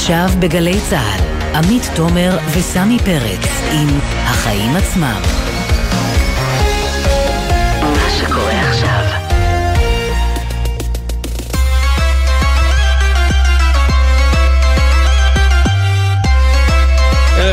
עכשיו בגלי צה"ל, עמית תומר וסמי פרץ עם החיים עצמם.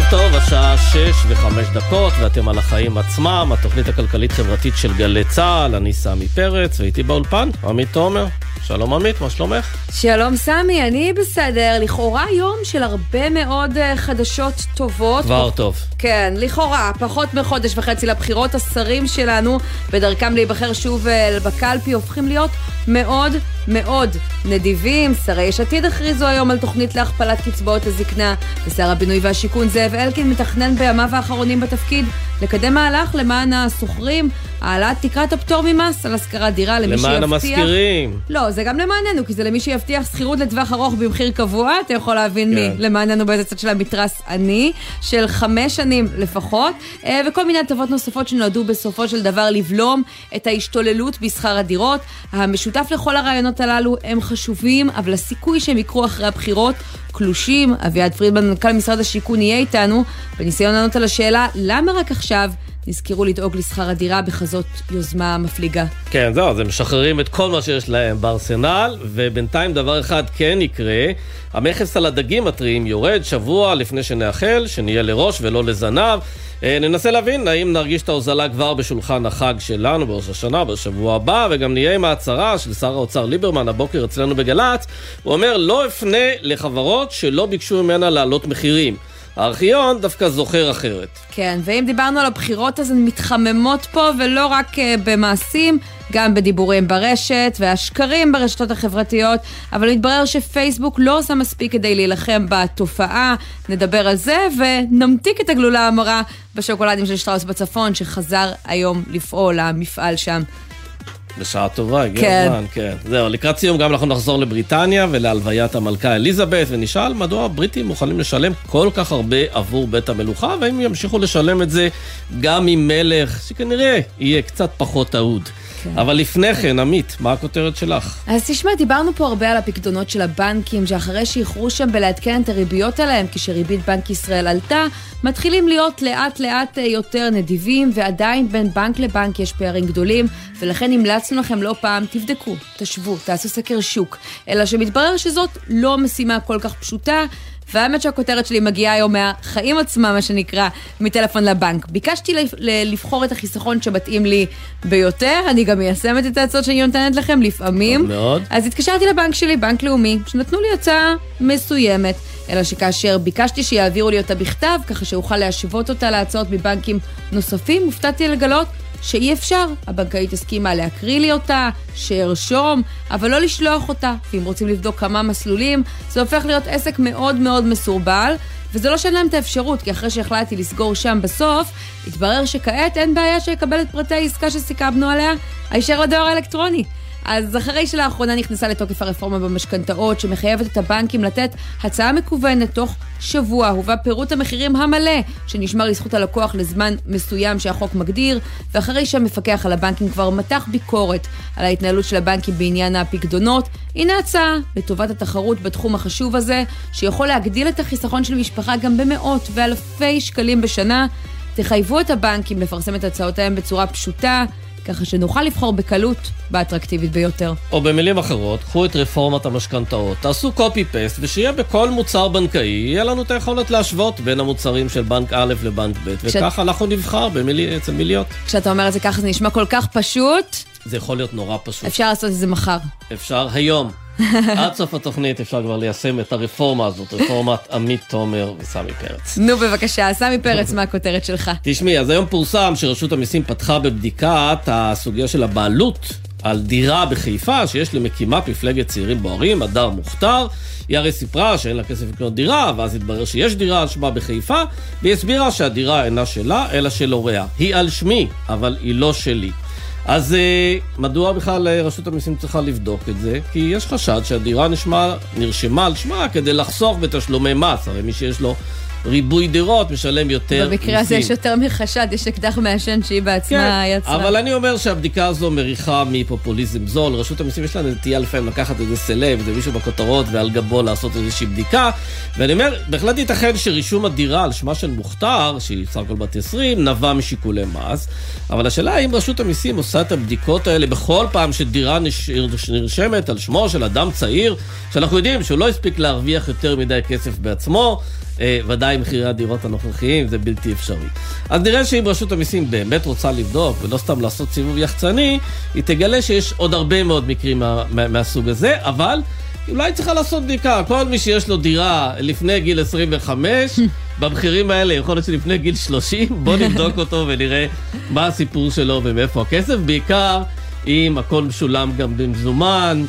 טוב, השעה שש וחמש דקות, ואתם על החיים עצמם, התוכנית הכלכלית-חברתית של גלי צה"ל, אני סמי פרץ, ואיתי באולפן, עמית תומר. שלום עמית, מה שלומך? שלום סמי, אני בסדר. לכאורה יום של הרבה מאוד uh, חדשות טובות. כבר טוב. כן, לכאורה, פחות מחודש וחצי לבחירות, השרים שלנו, בדרכם להיבחר שוב uh, בקלפי, הופכים להיות מאוד מאוד נדיבים. שרי יש עתיד הכריזו היום על תוכנית להכפלת קצבאות הזקנה, ושר הבינוי והשיכון זאב אלקין מתכנן בימיו האחרונים בתפקיד לקדם מהלך למען השוכרים, העלאת תקרת הפטור ממס על השכרת דירה למי למען שיבטיח... המשכירים. לא, זה גם למעננו, כי זה למי שיבטיח שכירות לטווח ארוך במחיר קבוע, אתה יכול להבין כן. מי למעננו באיזה צד של המתרס אני, של חמש שנים לפחות, אה, וכל מיני הטבות נוספות שנועדו בסופו של דבר לבלום את ההשתוללות בשכר הדירות. המשותף לכל הרעיונות הללו הם חשובים, אבל הסיכוי שהם יקרו אחרי הבחירות קלושים. אביעד פרידמן, מנכ"ל משרד השיכון, יהיה איתנו, בניסיון לענות על השאלה למה רק עכשיו נזכרו לדאוג לשכר הדירה בכזאת יוזמה מפליגה. כן, זהו, אז הם משחררים את כל מה שיש להם בארסנל, ובינתיים דבר אחד כן יקרה, המכס על הדגים הטריים יורד שבוע לפני שנאחל, שנהיה לראש ולא לזנב. אה, ננסה להבין האם נרגיש את ההוזלה כבר בשולחן החג שלנו בראש השנה, בשבוע הבא, וגם נהיה עם ההצהרה של שר האוצר ליברמן הבוקר אצלנו בגל"צ. הוא אומר, לא אפנה לחברות שלא ביקשו ממנה להעלות מחירים. הארכיון דווקא זוכר אחרת. כן, ואם דיברנו על הבחירות אז הן מתחממות פה, ולא רק uh, במעשים, גם בדיבורים ברשת והשקרים ברשתות החברתיות, אבל מתברר שפייסבוק לא עושה מספיק כדי להילחם בתופעה. נדבר על זה ונמתיק את הגלולה המרה בשוקולדים של שטראוס בצפון, שחזר היום לפעול, המפעל שם. בשעה טובה, הגיע כן. הזמן, כן. זהו, לקראת סיום גם אנחנו נחזור לבריטניה ולהלוויית המלכה אליזבת, ונשאל מדוע הבריטים מוכנים לשלם כל כך הרבה עבור בית המלוכה, והאם ימשיכו לשלם את זה גם עם מלך, שכנראה יהיה קצת פחות אהוד. כן. אבל לפני כן, עמית, מה הכותרת שלך? אז תשמע, דיברנו פה הרבה על הפקדונות של הבנקים, שאחרי שאיחרו שם בלעדכן את הריביות עליהם, כשריבית בנק ישראל עלתה, מתחילים להיות לאט לאט אה, יותר נדיבים, ועדיין בין בנק לבנק יש פערים גדולים, ולכן המלצנו לכם לא פעם, תבדקו, תשוו, תעשו סקר שוק. אלא שמתברר שזאת לא משימה כל כך פשוטה. והאמת שהכותרת שלי מגיעה היום מהחיים עצמם, מה שנקרא, מטלפון לבנק. ביקשתי לבחור את החיסכון שמתאים לי ביותר, אני גם מיישמת את העצות שאני נותנת לכם לפעמים. מאוד. אז התקשרתי לבנק שלי, בנק לאומי, שנתנו לי הצעה מסוימת. אלא שכאשר ביקשתי שיעבירו לי אותה בכתב, ככה שאוכל להשוות אותה להצעות מבנקים נוספים, הופתעתי לגלות שאי אפשר. הבנקאית הסכימה להקריא לי אותה, שארשום, אבל לא לשלוח אותה. ואם רוצים לבדוק כמה מסלולים, זה הופך להיות עסק מאוד מאוד מסורבל. וזה לא שאין להם את האפשרות, כי אחרי שהחלטתי לסגור שם בסוף, התברר שכעת אין בעיה שיקבל את פרטי העסקה שסיכמנו עליה, הישר לדואר האלקטרוני. אז אחרי שלאחרונה נכנסה לתוקף הרפורמה במשכנתאות, שמחייבת את הבנקים לתת הצעה מקוונת תוך שבוע, הובא פירוט המחירים המלא, שנשמר לזכות הלקוח לזמן מסוים שהחוק מגדיר, ואחרי שהמפקח על הבנקים כבר מתח ביקורת על ההתנהלות של הבנקים בעניין הפקדונות, הנה הצעה לטובת התחרות בתחום החשוב הזה, שיכול להגדיל את החיסכון של משפחה גם במאות ואלפי שקלים בשנה. תחייבו את הבנקים לפרסם את הצעותיהם בצורה פשוטה, ככה שנוכל לבחור בקלות באטרקטיבית ביותר. או במילים אחרות, קחו את רפורמת המשכנתאות, תעשו copy-paste, ושיהיה בכל מוצר בנקאי, יהיה לנו את היכולת להשוות בין המוצרים של בנק א' לבנק ב', כש- וככה אנחנו נבחר במילי, אצל מי להיות. כשאתה אומר את זה ככה, זה נשמע כל כך פשוט, זה יכול להיות נורא פשוט. אפשר לעשות את זה מחר. אפשר היום. עד סוף התוכנית אפשר כבר ליישם את הרפורמה הזאת, רפורמת עמית תומר וסמי פרץ. נו בבקשה, סמי פרץ, מה הכותרת שלך? תשמעי, אז היום פורסם שרשות המיסים פתחה בבדיקת הסוגיה של הבעלות על דירה בחיפה, שיש למקימת מפלגת צעירים בוערים, הדר מוכתר. היא הרי סיפרה שאין לה כסף לקנות דירה, ואז התברר שיש דירה על שמה בחיפה, והיא הסבירה שהדירה אינה שלה, אלא של הוריה. היא על שמי, אבל היא לא שלי. אז אה, מדוע בכלל אה, רשות המיסים צריכה לבדוק את זה? כי יש חשד שהדירה נשמע, נרשמה על שמה כדי לחסוך בתשלומי מס. הרי מי שיש לו ריבוי דירות, משלם יותר מיסים. במקרה הזה יש יותר מחשד, יש אקדח מעשן שהיא בעצמה כן, יצרה. אבל אני אומר שהבדיקה הזו מריחה מפופוליזם זול. רשות המיסים יש לה נטייה לפעמים לקחת איזה סלב, איזה מישהו בכותרות ועל גבו לעשות איזושהי בדיקה. ואני אומר, בהחלט ייתכן שרישום הדירה על שמה של מוכתר, שהיא סך הכל בת 20, נבע משיקולי מס. אבל השאלה האם רשות המיסים עושה את הבדיקות האלה בכל פעם שדירה נרשמת על שמו של אדם צעיר, שאנחנו יודעים שהוא לא הספיק להרוויח יותר מדי כסף בעצמו. אה, ודאי מחירי הדירות הנוכחיים זה בלתי אפשרי. אז נראה שאם רשות המיסים באמת רוצה לבדוק, ולא סתם לעשות סיבוב יחצני, היא תגלה שיש עוד הרבה מאוד מקרים מה, מה, מהסוג הזה, אבל אולי צריכה לעשות בדיקה. כל מי שיש לו דירה לפני גיל 25, במחירים האלה, יכול להיות שלפני גיל 30, בוא נבדוק אותו ונראה מה הסיפור שלו ומאיפה הכסף, בעיקר אם הכל משולם גם במזומן.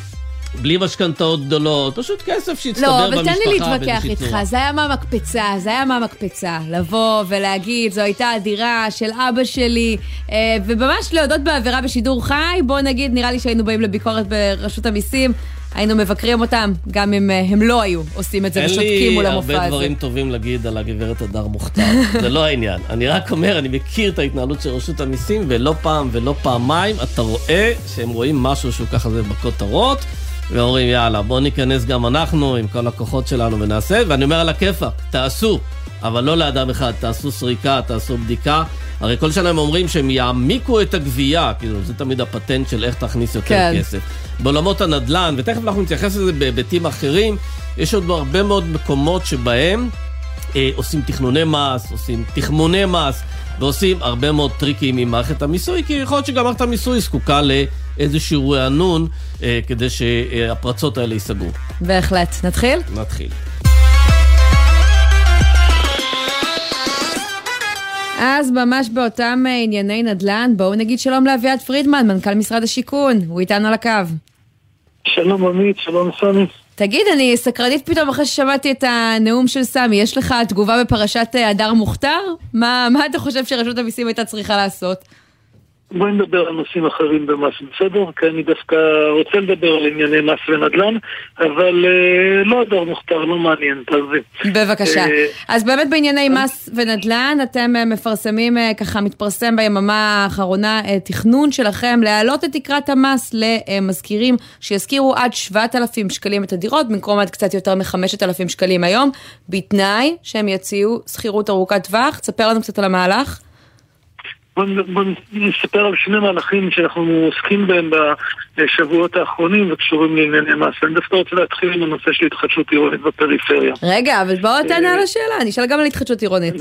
בלי משכנתאות גדולות, פשוט כסף שהצטבר במשפחה. לא, אבל תן לי להתווכח איתך, זה היה מהמקפצה, זה היה מהמקפצה. לבוא ולהגיד, זו הייתה הדירה של אבא שלי, אה, וממש להודות בעבירה בשידור חי, בוא נגיד, נראה לי שהיינו באים לביקורת ברשות המיסים. היינו מבקרים אותם, גם אם אה, הם לא היו עושים את זה ושותקים מול המופע הזה. אין לי הרבה דברים טובים להגיד על הגברת הדר מוכתר, זה לא העניין. אני רק אומר, אני מכיר את ההתנהלות של רשות המיסים, ולא פעם ולא פעמיים אתה רואה שהם רואים משהו שהוא ככה זה בכותרות. ואומרים יאללה בוא ניכנס גם אנחנו עם כל הכוחות שלנו ונעשה ואני אומר על הכיפאק, תעשו אבל לא לאדם אחד, תעשו סריקה, תעשו בדיקה הרי כל שנה הם אומרים שהם יעמיקו את הגבייה, כאילו זה תמיד הפטנט של איך תכניס יותר כן. כסף. בעולמות הנדל"ן, ותכף אנחנו נתייחס לזה בהיבטים אחרים, יש עוד הרבה מאוד מקומות שבהם אה, עושים תכנוני מס, עושים תחמוני מס, ועושים הרבה מאוד טריקים עם מערכת המיסוי, כי יכול להיות שגם מערכת המיסוי זקוקה לאיזשהו רענון אה, כדי שהפרצות האלה ייסגרו. בהחלט. נתחיל? נתחיל. אז ממש באותם אה, ענייני נדל"ן, בואו נגיד שלום לאביעד פרידמן, מנכ"ל משרד השיכון, הוא איתנו על הקו. שלום עמית, שלום סמי. תגיד, אני סקרנית פתאום אחרי ששמעתי את הנאום של סמי, יש לך תגובה בפרשת אה, הדר מוכתר? מה, מה אתה חושב שרשות המיסים הייתה צריכה לעשות? בואי נדבר על נושאים אחרים במס, בסדר? כי אני דווקא רוצה לדבר על ענייני מס ונדל"ן, אבל אה, לא הדר מוכתר, לא מעניין, תעזבי. בבקשה. אה, אז באמת בענייני מס ונדל"ן, אתם אה, מפרסמים, ככה מתפרסם ביממה האחרונה, תכנון שלכם להעלות את תקרת המס למזכירים שיזכירו עד 7,000 שקלים את הדירות, במקום עד קצת יותר מ-5,000 שקלים היום, בתנאי שהם יציעו שכירות ארוכת טווח. תספר לנו קצת על המהלך. בואו נספר על שני מהלכים שאנחנו עוסקים בהם בשבועות האחרונים וקשורים לענייני מס. אני דווקא רוצה להתחיל עם הנושא של התחדשות עירונית בפריפריה. רגע, אבל בואו תענה על השאלה, אני אשאל גם על התחדשות עירונית.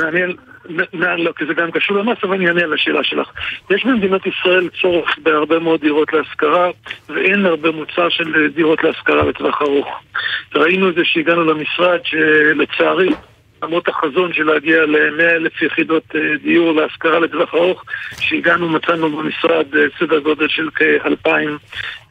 לא, כי זה גם קשור למס, אבל אני אענה על השאלה שלך. יש במדינת ישראל צורך בהרבה מאוד דירות להשכרה, ואין הרבה מוצר של דירות להשכרה לטווח ארוך. ראינו את זה שהגענו למשרד, שלצערי... למרות החזון של להגיע ל-100 אלף יחידות אה, דיור להשכרה לטווח ארוך, שהגענו, מצאנו במשרד אה, סדר גודל של כ-2,000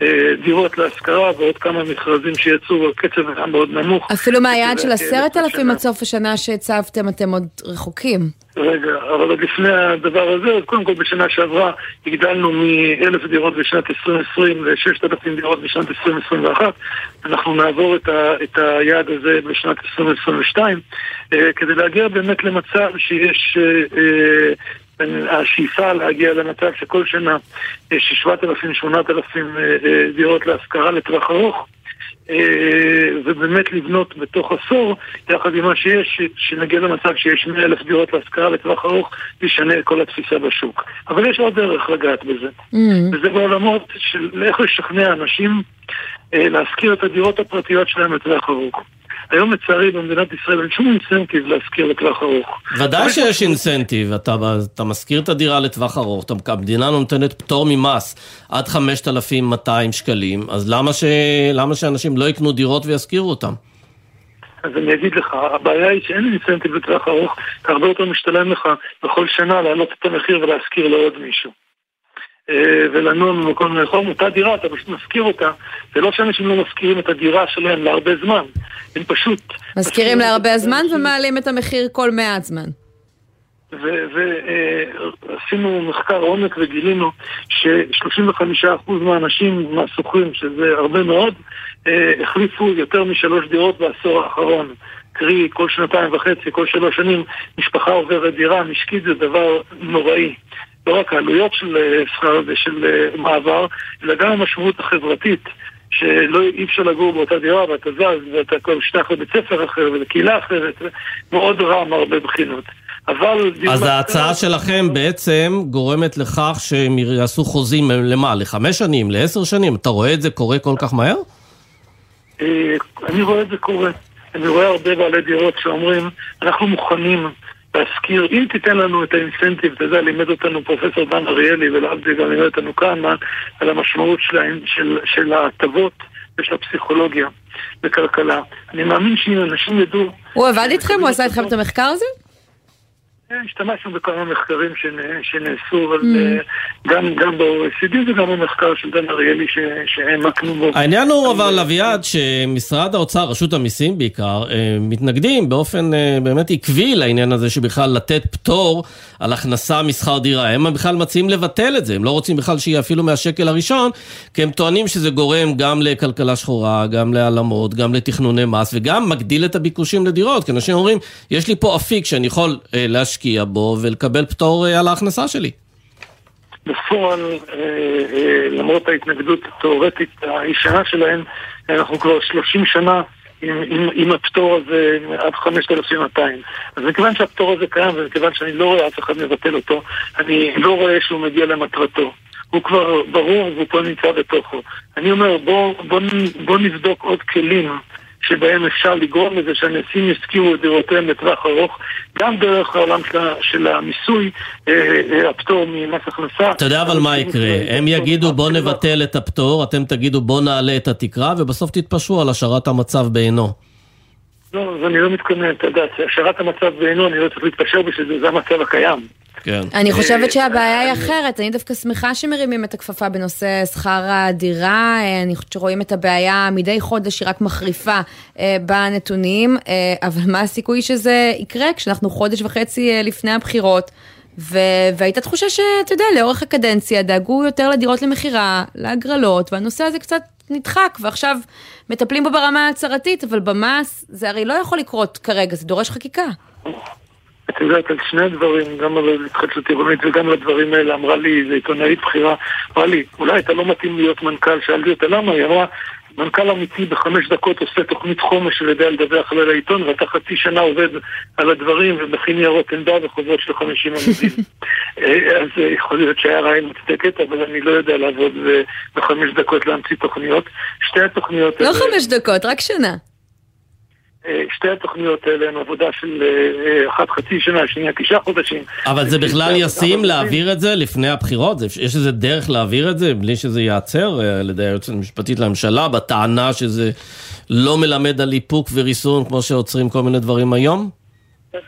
אה, דירות להשכרה ועוד כמה מכרזים שיצאו בקצב היה מאוד נמוך. אפילו מהיעד של עשרת אלפים עד סוף השנה שהצבתם, אתם עוד רחוקים. רגע, אבל עוד לפני הדבר הזה, אז קודם כל בשנה שעברה הגדלנו מ-1,000 דירות בשנת 2020 ל-6,000 דירות בשנת 2021. אנחנו נעבור את, ה- את היעד הזה בשנת 2022, אה, כדי להגיע באמת למצב שיש... אה, אה, השאיפה להגיע למצב שכל שנה יש 7,000-8,000 דירות להשכרה לטווח ארוך. אה, ובאמת לבנות בתוך עשור, יחד עם מה שיש, שנגיע למצב שיש 100 אלף דירות להשכרה לטווח ארוך, תשנה את כל התפיסה בשוק. אבל יש עוד דרך לגעת בזה. Mm. וזה בעולמות של איך לשכנע אנשים אה, להשכיר את הדירות הפרטיות שלהם לטווח ארוך. היום לצערי במדינת ישראל אין שום אינסנטיב להשכיר לטווח ארוך. ודאי שיש אינסנטיב, אתה, אתה משכיר את הדירה לטווח ארוך, אתה, המדינה נותנת פטור ממס עד 5,200 שקלים, אז למה, ש, למה שאנשים לא יקנו דירות וישכירו אותן? אז אני אגיד לך, הבעיה היא שאין אינסנטיב לטווח ארוך, הרבה יותר משתלם לך בכל שנה להעלות את המחיר ולהשכיר לעוד מישהו. אה, ולנוע ממקום לרחוב, אותה דירה, אתה פשוט משכיר אותה. זה לא שאנשים לא משכירים את הדירה שלהם להרבה זמן, הם פשוט... משכירים להרבה זמן ומעלים את המחיר כל מעט זמן. ועשינו מחקר עומק וגילינו ש-35% מהאנשים, מהשוכרים, שזה הרבה מאוד, אה, החליפו יותר משלוש דירות בעשור האחרון. קרי, כל שנתיים וחצי, כל שלוש שנים, משפחה עוברת דירה, משקית זה דבר נוראי. לא רק העלויות של אה, שכר ושל אה, מעבר, אלא גם המשמעות החברתית. שלא אי אפשר לגור באותה דירה ואתה זז ואתה כבר משתייך לבית ספר אחר ולקהילה אחרת, מאוד רע מהרבה בחינות. אבל... אז ההצעה שלכם בעצם גורמת לכך שהם יעשו חוזים למה? לחמש שנים? לעשר שנים? אתה רואה את זה קורה כל כך מהר? אה, אני רואה את זה קורה. אני רואה הרבה בעלי דירות שאומרים, אנחנו מוכנים להשכיר, אם תיתן לנו את האינסנטיב, אתה יודע, לימד אותנו פרופסור דן אריאלי ולהבדיל גם לימד אותנו כאן על המשמעות של, של, של ההטבות ושל הפסיכולוגיה בכלכלה. אני מאמין שאם אנשים ידעו... הוא עבד איתכם? הוא עשה איתכם את המחקר הזה? כן, השתמשנו בכמה מחקרים שנעשו, אבל mm. אה, גם, גם ב-OECD וגם במחקר של דן אריאלי שהעמקנו בו. העניין הוא אבל, אביעד, שמשרד האוצר, רשות המיסים בעיקר, אה, מתנגדים באופן אה, באמת עקבי לעניין הזה שבכלל לתת פטור על הכנסה משכר דירה. הם בכלל מציעים לבטל את זה, הם לא רוצים בכלל שיהיה אפילו מהשקל הראשון, כי הם טוענים שזה גורם גם לכלכלה שחורה, גם להעלמות, גם לתכנוני מס, וגם מגדיל את הביקושים לדירות. כי אנשים אומרים, יש לי פה אפיק שאני יכול להשקיע. להשקיע בו ולקבל פטור אה, על ההכנסה שלי. בפועל, אה, אה, למרות ההתנגדות התאורטית הישנה שלהם, אנחנו כבר 30 שנה עם, עם, עם הפטור הזה עד 5,200. אז מכיוון שהפטור הזה קיים ומכיוון שאני לא רואה אף אחד מבטל אותו, אני לא רואה שהוא מגיע למטרתו. הוא כבר ברור והוא פה נמצא בתוכו. אני אומר, בוא, בוא, בוא נבדוק עוד כלים שבהם אפשר לגרום לזה שאנשים ישכירו את דירותיהם לטווח ארוך, גם דרך העולם של המיסוי, אה, אה, הפטור ממס הכנסה. אתה יודע אבל מה יקרה? הם יגידו בוא נבטל את הפטור, אתם תגידו בוא נעלה את התקרה, ובסוף תתפשרו על השארת המצב בעינו. לא, אז אני לא מתכוון, אתה יודע, השארת המצב בעינו, אני לא צריך להתפשר בשביל זה, זה המצב הקיים. כן. אני חושבת שהבעיה היא אחרת, אני דווקא שמחה שמרימים את הכפפה בנושא שכר הדירה, אני חושבת שרואים את הבעיה מדי חודש, היא רק מחריפה אה, בנתונים, אה, אבל מה הסיכוי שזה יקרה כשאנחנו חודש וחצי אה, לפני הבחירות? ו- והייתה תחושה שאתה יודע, לאורך הקדנציה דאגו יותר לדירות למכירה, להגרלות, והנושא הזה קצת נדחק, ועכשיו מטפלים בו ברמה ההצהרתית, אבל במס זה הרי לא יכול לקרות כרגע, זה דורש חקיקה. את יודעת, על שני הדברים, גם על התחדשות עירונית וגם על הדברים האלה, אמרה לי, זו עיתונאית בכירה, אמרה לי, אולי אתה לא מתאים להיות מנכ"ל, שאלתי אותה למה, היא אמרה, מנכ"ל אמיתי בחמש דקות עושה תוכנית חומש ויודע לדווח עליה לעיתון, ואתה חצי שנה עובד על הדברים ומכין ניירות עמדה וחוזר של חמישים עמודים. אה, אז יכול להיות שהיה רעיון מוצדקת, אבל אני לא יודע לעבוד בחמש דקות להמציא תוכניות. שתי התוכניות... לא חמש דקות, רק שנה. שתי התוכניות האלה הן עבודה של אה, אחת חצי שנה, השנייה תשעה חודשים. אבל זה בכלל ישים להעביר את זה לפני הבחירות? יש איזה דרך להעביר את זה בלי שזה ייעצר אה, על ידי היועצת המשפטית לממשלה, בטענה שזה לא מלמד על איפוק וריסון כמו שעוצרים כל מיני דברים היום?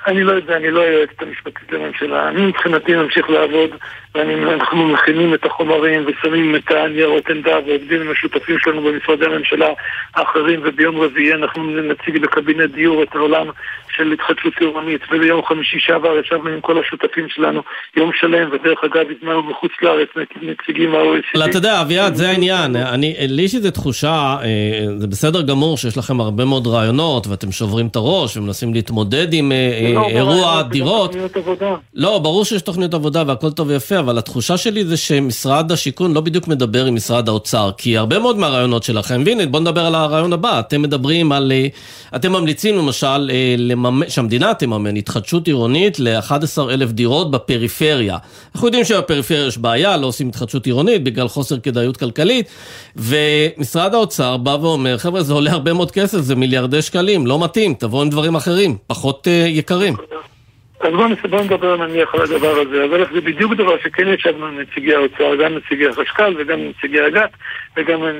אני לא יודע, אני לא היועצת המשפטית לממשלה. אני מבחינתי ממשיך לעבוד, ואנחנו מכינים את החומרים ושמים את הניירות עמדה ועובדים עם השותפים שלנו במשרדי הממשלה האחרים, וביום רביעי אנחנו נציג בקבינט דיור את העולם של התחדשות עירונית, וביום חמישי שעבר ישבנו עם כל השותפים שלנו יום שלם, ודרך אגב הזמנו מחוץ לארץ נציגים מה-OECD. אבל אתה יודע, אביעד, זה העניין. אני, לי יש איזו תחושה, אה, זה בסדר גמור שיש לכם הרבה מאוד רעיונות, ואתם שוברים את הראש ומנסים להתמודד עם אה, לא, אירוע דירות. לא, ברור שיש תוכניות עבודה והכל טוב ויפה, אבל התחושה שלי זה שמשרד השיכון לא בדיוק מדבר עם משרד האוצר, כי הרבה מאוד מהרעיונות שלכם, והנה, בוא נדבר על הרעיון הבא, אתם מדברים על, אה, אתם ממליצים למשל לממ... שהמדינה תממן התחדשות עירונית ל-11,000 דירות בפריפריה. אנחנו יודעים שבפריפריה יש בעיה, לא עושים התחדשות עירונית בגלל חוסר כדאיות כלכלית, ומשרד האוצר בא ואומר, חבר'ה, זה עולה הרבה מאוד כסף, זה מיליארדי שקלים, לא מתאים, תבואו עם דברים אחרים, פחות uh, יקרים. אז בואו נדבר נניח על הדבר הזה, אבל זה בדיוק דבר שכן ישבנו עם נציגי האוצר, גם נציגי החשכ"ל וגם נציגי אג"ת וגם אה,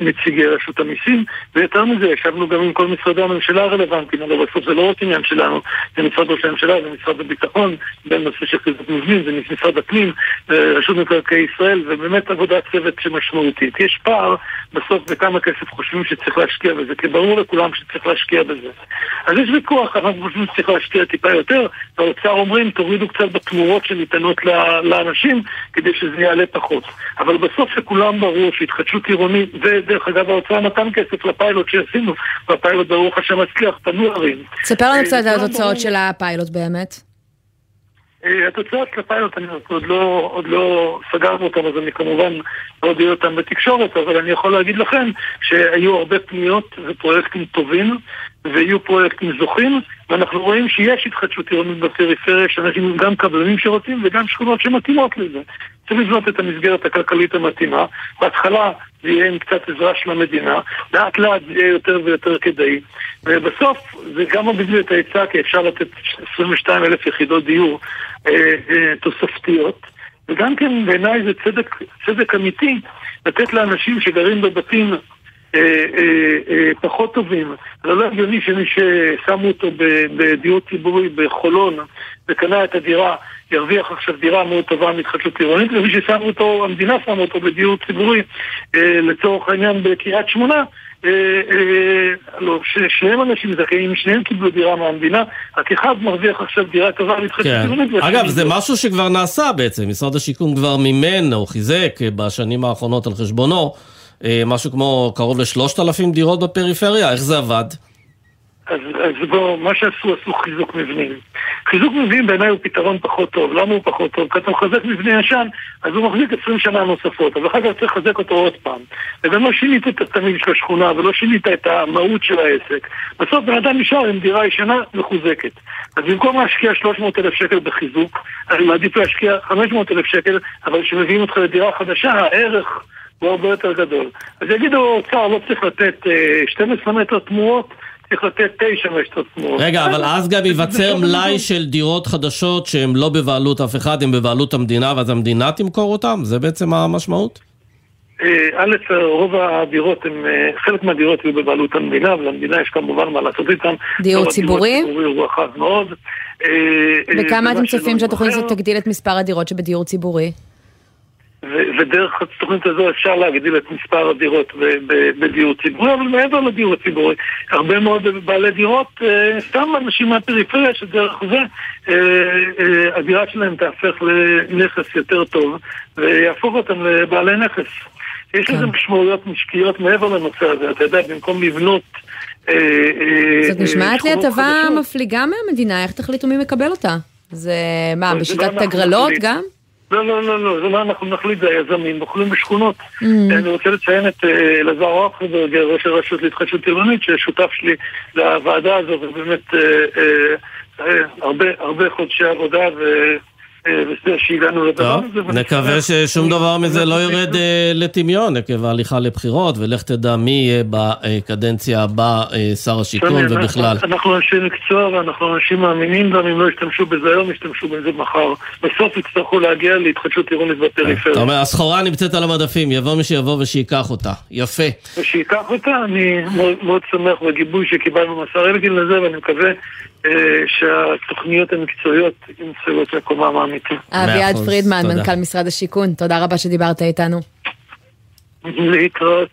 נציגי רשות המיסים, ויותר מזה, ישבנו גם עם כל משרדי הממשלה הרלוונטיים, אבל בסוף זה לא רק עניין שלנו, זה משרד ראש הממשלה, זה משרד הביטחון, בין נושא של חיזוק מבנים, זה משרד הפנים, רשות מקרקעי ישראל, ובאמת עבודת צוות שמשמעותית. יש פער בסוף בכמה כסף חושבים שצריך להשקיע בזה, כי ברור לכולם שצריך להשקיע בזה. אז יש ויכוח, אנחנו חושבים שצריך להשקיע טיפה יותר, והאוצר אומרים תורידו קצת בתמורות שניתנות לאנשים כדי שזה יעלה פחות. אבל בסוף לכולם ברור שהתחדשות עירונית, ודרך אגב האוצר נתן כסף לפיילוט שעשינו, והפיילוט ברוך השם מצליח, פנו ערים. ספר לנו קצת על התוצאות של הפיילוט באמת. אה, התוצאות של הפיילוט, אני עוד לא, עוד לא סגרנו אותם, אז אני כמובן לא אודיע אותם בתקשורת, אבל אני יכול להגיד לכם שהיו הרבה פניות ופרויקטים טובים, ויהיו פרויקטים זוכים, ואנחנו רואים שיש התחדשות עירונית בפריפריה, שאנשים גם קבלנים שרוצים וגם שכונות שמתאימות לזה. צריך לבנות את המסגרת הכלכלית המתאימה. בהתחלה זה יהיה עם קצת עזרה של המדינה, לאט לאט זה יהיה יותר ויותר כדאי. ובסוף זה גם מגדיל את ההיצע, כי אפשר לתת 22 אלף יחידות דיור אה, אה, תוספתיות. וגם כן בעיניי זה צדק, צדק אמיתי לתת לאנשים שגרים בבתים פחות טובים. זה לא הגיוני שמי ששמו אותו בדיור ציבורי בחולון וקנה את הדירה ירוויח עכשיו דירה מאוד טובה מהתחדשות עירונית ומי ששמו אותו, המדינה שמה אותו בדיור ציבורי לצורך העניין בקריית שמונה לא, שניהם אנשים זכאים, שניהם קיבלו דירה מהמדינה, רק אחד מרוויח עכשיו דירה טובה להתחדשות כן. עירונית. אגב, זה לא. משהו שכבר נעשה בעצם, משרד השיכון כבר מימן או חיזק בשנים האחרונות על חשבונו. אה, משהו כמו קרוב לשלושת אלפים דירות בפריפריה, איך זה עבד? אז, אז בואו, מה שעשו, עשו חיזוק מבנים. חיזוק מבנים בעיניי הוא פתרון פחות טוב. למה הוא פחות טוב? כי אתה מחזק מבנה ישן, אז הוא מחזיק 20 שנה נוספות, אבל אחר כך צריך לחזק אותו עוד פעם. וגם לא שינית את התמיד של השכונה, ולא שינית את המהות של העסק. בסוף בן אדם נשאר עם דירה ישנה מחוזקת. אז במקום להשקיע 300 אלף שקל בחיזוק, אני מעדיף להשקיע 500 אלף שקל, אבל כשמביאים אותך לדירה חדשה, הערך... הוא הרבה יותר גדול. אז יגידו, האוצר לא צריך לתת 12 אה, מטר תמורות, צריך לתת 9 מטר תמורות. רגע, אבל אז גם ייווצר מלאי של דירות חדשות שהן לא בבעלות אף אחד, הן בבעלות המדינה, ואז המדינה תמכור אותן? זה בעצם המשמעות? אה, א', רוב הדירות, הם, אה, חלק מהדירות יהיו בבעלות המדינה, ולמדינה יש כמובן מה לעשות איתן. דיור ציבורי? דיור ציבורי הוא רחב מאוד. בכמה אתם צופים שהתוכנית הזאת תגדיל את מספר הדירות שבדיור ציבורי? ודרך התוכנית הזו אפשר להגדיל את מספר הדירות בדיור ציבורי, אבל מעבר לדיור הציבורי, הרבה מאוד בעלי דירות, אה, סתם אנשים מהפריפריה שדרך זה אה, אה, הדירה שלהם תהפך לנכס יותר טוב ויהפוך אותם לבעלי נכס. יש כן. לזה משמעויות משקיות מעבר לנושא הזה, אתה יודע, במקום לבנות... זאת נשמעת לי הטבה מפליגה מהמדינה, איך תחליטו מי מקבל אותה? זה מה, בשיטת הגרלות גם? לא, לא, לא, לא, זה לא אנחנו נחליט, זה היזמים, אוכלים בשכונות. Mm. אני רוצה לציין את אה, אלעזר אוכלברגר, ראש הרשות להתחדשות עירונית, ששותף שלי לוועדה הזו, ובאמת אה, אה, הרבה חודשי עבודה שהגענו לדבר הזה. נקווה ששום דבר מזה לא ירד אה, לטמיון עקב ההליכה לבחירות, ולך תדע מי יהיה בקדנציה הבאה אה, שר השיכון ובכלל. אנחנו אנשי מקצוע ואנחנו אנשים מאמינים, גם אם לא ישתמשו בזה היום, ישתמשו בזה מחר. בסוף יצטרכו להגיע להתחדשות עירונית בפריפריה. אתה אומר, הסחורה נמצאת על המדפים, יבוא מי שיבוא ושייקח אותה. יפה. ושייקח אותה, אני מאוד שמח בגיבוי שקיבלנו מהשר אלקין לזה, ואני מקווה שהתוכניות המקצועיות ימצאו את מקומם האמיתי. אביעד פרידמן, מנכ"ל משרד השיכון, תודה רבה שדיברת איתנו. להתראות.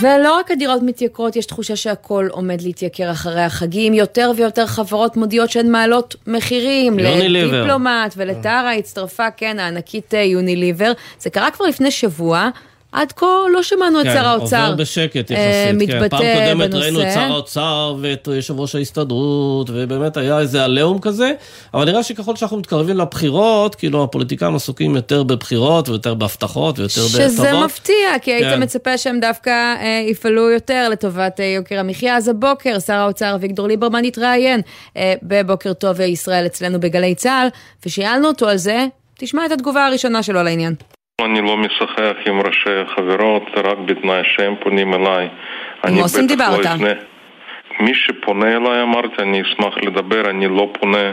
ולא רק הדירות מתייקרות, יש תחושה שהכל עומד להתייקר אחרי החגים. יותר ויותר חברות מודיעות שהן מעלות מחירים. לדיפלומט ולטרה הצטרפה, כן, הענקית אה, יוניליבר. זה קרה כבר לפני שבוע. עד כה לא שמענו את כן, שר האוצר עובר בשקט אה, יחסית. מתבטא כן. פעם קודמת בנושא. ראינו את שר האוצר ואת יושב ראש ההסתדרות, ובאמת היה איזה עליהום כזה, אבל נראה שככל שאנחנו מתקרבים לבחירות, כאילו הפוליטיקאים עסוקים יותר בבחירות ויותר בהבטחות ויותר בהטבות. שזה מפתיע, כי כן. היית מצפה שהם דווקא אה, יפעלו יותר לטובת אה, יוקר המחיה. אז הבוקר שר האוצר אביגדור ליברמן התראיין אה, בבוקר טוב ישראל אצלנו בגלי צה"ל, ושאלנו אותו על זה, תשמע את התגובה הראשונה שלו לעניין. אני לא משחק עם ראשי החברות, רק בתנאי שהם פונים אליי. עם אוסם דיברת. לא יפנה. מי שפונה אליי אמרתי, אני אשמח לדבר, אני לא פונה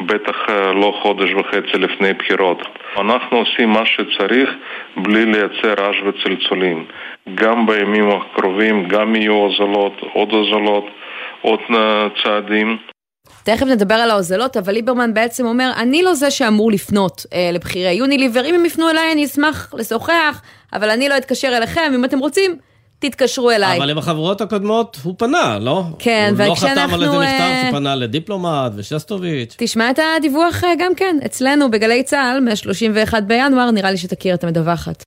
בטח אה, לא חודש וחצי לפני בחירות. אנחנו עושים מה שצריך בלי לייצר רעש וצלצולים. גם בימים הקרובים, גם יהיו הוזלות, עוד הוזלות, עוד אה, צעדים. תכף נדבר על ההוזלות, אבל ליברמן בעצם אומר, אני לא זה שאמור לפנות אה, לבכירי יוניליבר, אם הם יפנו אליי אני אשמח לשוחח, אבל אני לא אתקשר אליכם, אם אתם רוצים, תתקשרו אליי. אבל עם החברות הקודמות הוא פנה, לא? כן, הוא לא חתם על וכשאנחנו, איזה מכתב אה, שפנה לדיפלומט ושסטוביץ'. תשמע את הדיווח אה, גם כן, אצלנו בגלי צה"ל, מה-31 בינואר, נראה לי שתכיר את המדווחת.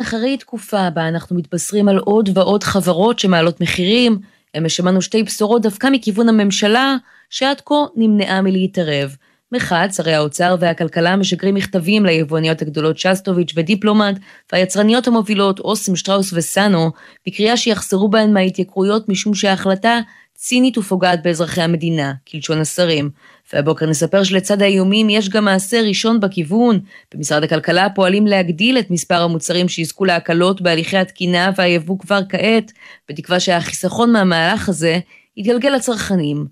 אחרי תקופה בה אנחנו מתבשרים על עוד ועוד חברות שמעלות מחירים, אמש שמענו שתי בשורות דווקא מכיוון הממשלה, שעד כה נמנעה מלהתערב. מחד, שרי האוצר והכלכלה משגרים מכתבים ליבואניות הגדולות שסטוביץ' ודיפלומט, והיצרניות המובילות אוסם, שטראוס וסאנו, בקריאה שיחזרו בהן מההתייקרויות משום שההחלטה צינית ופוגעת באזרחי המדינה, כלשון השרים. והבוקר נספר שלצד האיומים יש גם מעשה ראשון בכיוון. במשרד הכלכלה פועלים להגדיל את מספר המוצרים שיזכו להקלות בהליכי התקינה והיבוא כבר כעת, בתקווה שהחיסכון מהמהלך הזה יתגלגל לצרכנים.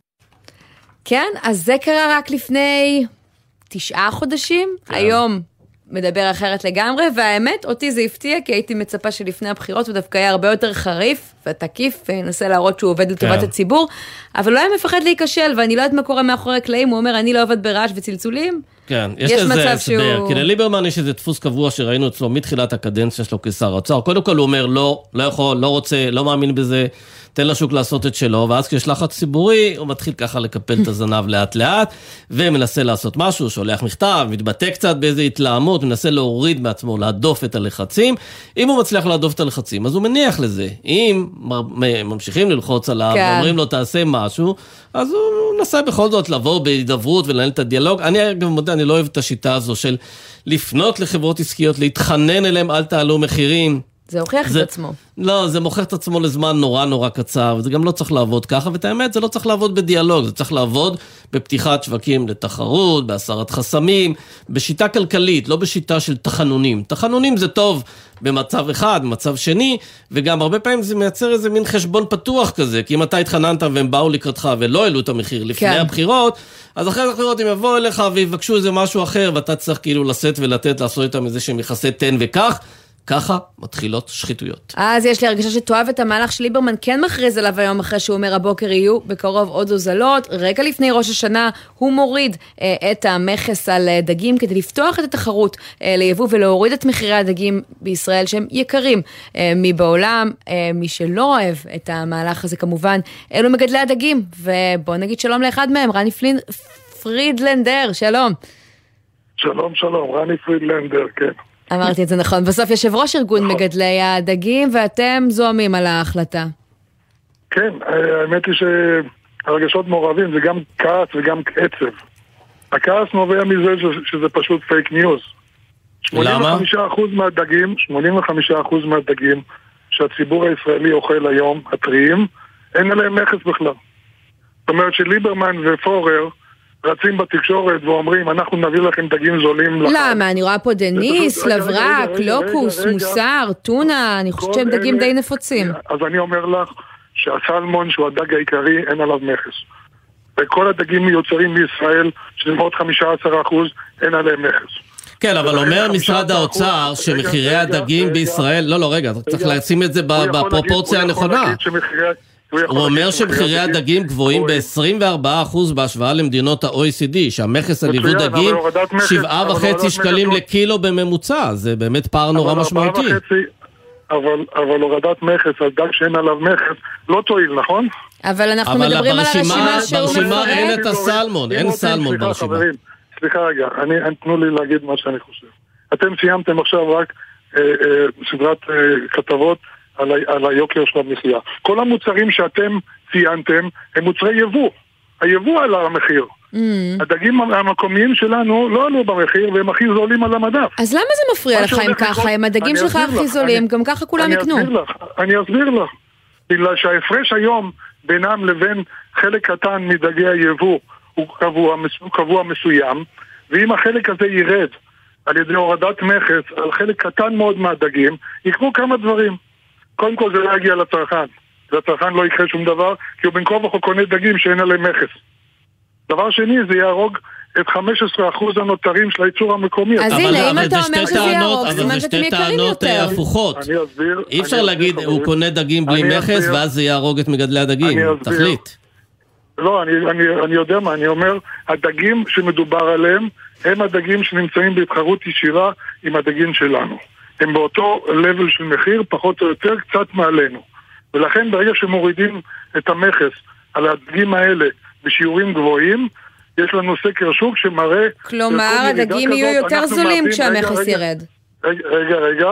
כן, אז זה קרה רק לפני תשעה חודשים. כן. היום מדבר אחרת לגמרי, והאמת, אותי זה הפתיע, כי הייתי מצפה שלפני הבחירות הוא דווקא היה הרבה יותר חריף ותקיף, וינסה להראות שהוא עובד לטובת כן. הציבור, אבל הוא היה מפחד להיכשל, ואני לא יודעת מה קורה מאחורי הקלעים, הוא אומר, אני לא עובד ברעש וצלצולים. כן, יש, יש לזה הסבר, שהוא- כי לליברמן יש איזה דפוס קבוע שראינו אצלו מתחילת הקדנציה שלו כשר האוצר. קודם כל הוא אומר, לא, לא יכול, לא רוצה, לא מאמין בזה, תן לשוק לעשות את שלו, ואז כשיש לחץ ציבורי, הוא מתחיל ככה לקפל את הזנב לאט לאט, ומנסה לעשות משהו, שולח מכתב, מתבטא קצת באיזה התלהמות, מנסה להוריד מעצמו, להדוף את הלחצים. אם הוא מצליח להדוף את הלחצים, אז הוא מניח לזה. אם ממשיכים ללחוץ עליו, כן. ואומרים לו תעשה משהו, אז הוא מנסה בכל זאת לבוא בהידברות ולנהל את הדיאלוג. אני אגב מודה, אני לא אוהב את השיטה הזו של לפנות לחברות עסקיות, להתחנן אליהם, אל תעלו מחירים. זה הוכיח זה- את עצמו. לא, זה מוכר את עצמו לזמן נורא נורא קצר, וזה גם לא צריך לעבוד ככה, ואת האמת, זה לא צריך לעבוד בדיאלוג, זה צריך לעבוד בפתיחת שווקים לתחרות, בהסרת חסמים, בשיטה כלכלית, לא בשיטה של תחנונים. תחנונים זה טוב במצב אחד, במצב שני, וגם הרבה פעמים זה מייצר איזה מין חשבון פתוח כזה, כי אם אתה התחננת והם באו לקראתך ולא העלו את המחיר לפני כן. הבחירות, אז אחרי הבחירות הם יבואו אליך ויבקשו איזה משהו אחר, ואתה צריך כאילו לשאת ולתת, לעשות איתם איזה שהם יחסי תן וקח. ככה מתחילות שחיתויות. אז יש לי הרגשה שתאהב את המהלך שליברמן כן מכריז עליו היום אחרי שהוא אומר הבוקר יהיו בקרוב עוד הוזלות. רגע לפני ראש השנה הוא מוריד אה, את המכס על אה, דגים כדי לפתוח את התחרות אה, ליבוא ולהוריד את מחירי הדגים בישראל שהם יקרים אה, מבעולם. אה, מי שלא אוהב את המהלך הזה כמובן אלו מגדלי הדגים. ובוא נגיד שלום לאחד מהם, רני פלין, פרידלנדר, שלום. שלום, שלום, רני פרידלנדר, כן. אמרתי את זה נכון. בסוף יושב ראש ארגון נכון. מגדלי הדגים ואתם זועמים על ההחלטה. כן, האמת היא שהרגשות מעורבים, זה גם כעס וגם עצב. הכעס נובע מזה שזה פשוט פייק ניוז. למה? 85% מהדגים, 85% מהדגים שהציבור הישראלי אוכל היום, הטריים, אין עליהם מכס בכלל. זאת אומרת שליברמן ופורר רצים בתקשורת ואומרים, אנחנו נביא לכם דגים זולים. למה? אני רואה פה דניס, לברק, לוקוס. מוסר, טונה, אני חושבת שהם דגים די נפוצים. אז אני אומר לך שהסלמון, שהוא הדג העיקרי, אין עליו מכס. וכל הדגים מיוצרים בישראל, שזה מאוד 15%, אין עליהם מכס. כן, אבל אומר משרד 15%, האוצר שמחירי הדגים. בישראל, לא, לא, רגע, צריך. לשים את זה ב- הוא יכול בפרופורציה להגיד- הוא יכול הנכונה. הוא אומר שמחירי הדגים גבוהים ב-24% בהשוואה למדינות ה-OECD, שהמכס על יבוא דגים הורדת מכס- אבל 7.5 הורדת שקלים מכס- לקילו בממוצע, זה באמת פער נורא משמעותי. אבל, אבל הורדת מכס על דג שאין עליו מכס לא תועיל, נכון? אבל אנחנו אבל מדברים על ברשימה- הרשימה שהוא ברשימה אין. את הסלמון, אין סלמון סליחה, ברשימה. חברים, סליחה רגע, אני, אני- תנו לי להגיד מה שאני חושב. אתם סיימתם עכשיו רק אה, אה, סדרת אה, כתבות על, ה- על היוקר של המחיה. כל המוצרים שאתם ציינתם הם מוצרי יבוא. היבוא עלה המחיר. Mm. הדגים המקומיים שלנו לא עלו במחיר והם הכי זולים על המדף. אז למה זה מפריע לך אם ככה? אם הדגים שלך הכי זולים, גם ככה כולם אני יקנו. אסביר לך, אני אסביר לך. בגלל שההפרש היום בינם לבין חלק קטן מדגי היבוא הוא קבוע, הוא קבוע מסוים, ואם החלק הזה ירד על ידי הורדת מכס על חלק קטן מאוד מהדגים, יקרו כמה דברים. קודם כל זה לא יגיע לצרכן. לצרכן לא יקרה שום דבר, כי הוא בין כה וכה קונה דגים שאין עליהם מכס. דבר שני, זה יהרוג את 15% הנותרים של הייצור המקומי. אז אבל- הנה, אם אבל אתה זה אומר שתי שזה טענות- ירוק, אבל סימן זה שאתם שתי יקרים טענות יותר. אה, הפוכות. אני אסביר. אי אפשר להגיד, הוא. קונה דגים בלי מכס. ואז זה יהרוג את מגדלי הדגים. אני אסביר. תחליט. לא, אני, אני, אני יודע מה, אני אומר, הדגים שמדובר עליהם הם הדגים שנמצאים בהתחרות ישירה עם הדגים שלנו. הם באותו level של מחיר, פחות או יותר, קצת מעלינו. ולכן ברגע שמורידים את המכס על הדגים האלה בשיעורים גבוהים, יש לנו סקר שוק שמראה... כלומר, הדגים יהיו יותר זולים כשהמכס ירד. רגע, רגע, רגע.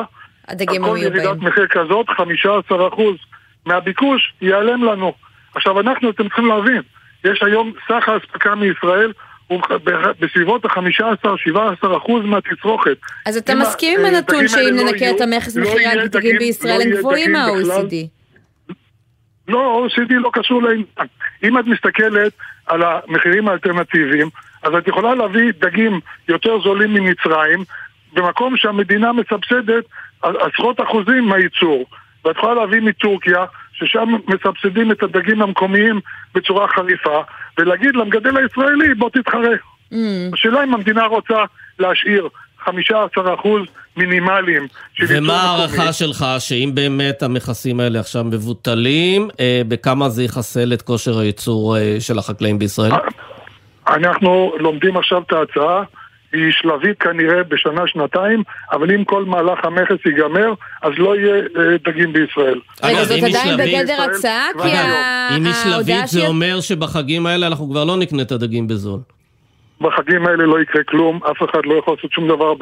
הדגים על כל ירידת מחיר כזאת, 15% מהביקוש ייעלם לנו. עכשיו אנחנו, אתם צריכים להבין, יש היום סך האספקה מישראל הוא בסביבות ה-15-17% מהתצרוכת. אז אתה מסכים עם הנתון שאם לא ננקה את המכס מחירי הדגים בישראל לא הם גבוהים מה-OECD? לא, OECD לא קשור לעניין. אם את מסתכלת על המחירים האלטרנטיביים, אז את יכולה להביא דגים יותר זולים ממצרים, במקום שהמדינה מסבסדת עשרות אחוזים מהייצור. ואת יכולה להביא מטורקיה, ששם מסבסדים את הדגים המקומיים בצורה חריפה, ולהגיד למגדל הישראלי, בוא תתחרה. Mm. השאלה אם המדינה רוצה להשאיר 15% מינימליים ומה ההערכה שלך, שאם באמת המכסים האלה עכשיו מבוטלים, אה, בכמה זה יחסל את כושר הייצור אה, של החקלאים בישראל? אנחנו לומדים עכשיו את ההצעה. היא שלבית כנראה בשנה-שנתיים, אבל אם כל מהלך המכס ייגמר, אז לא יהיה אה, דגים בישראל. רגע, זאת עדיין בגדר הצעה? כי אם היא שלבית זה אומר שבחגים האלה אנחנו כבר לא נקנה את הדגים בזול. בחגים האלה לא יקרה כלום, אף אחד לא יכול לעשות שום דבר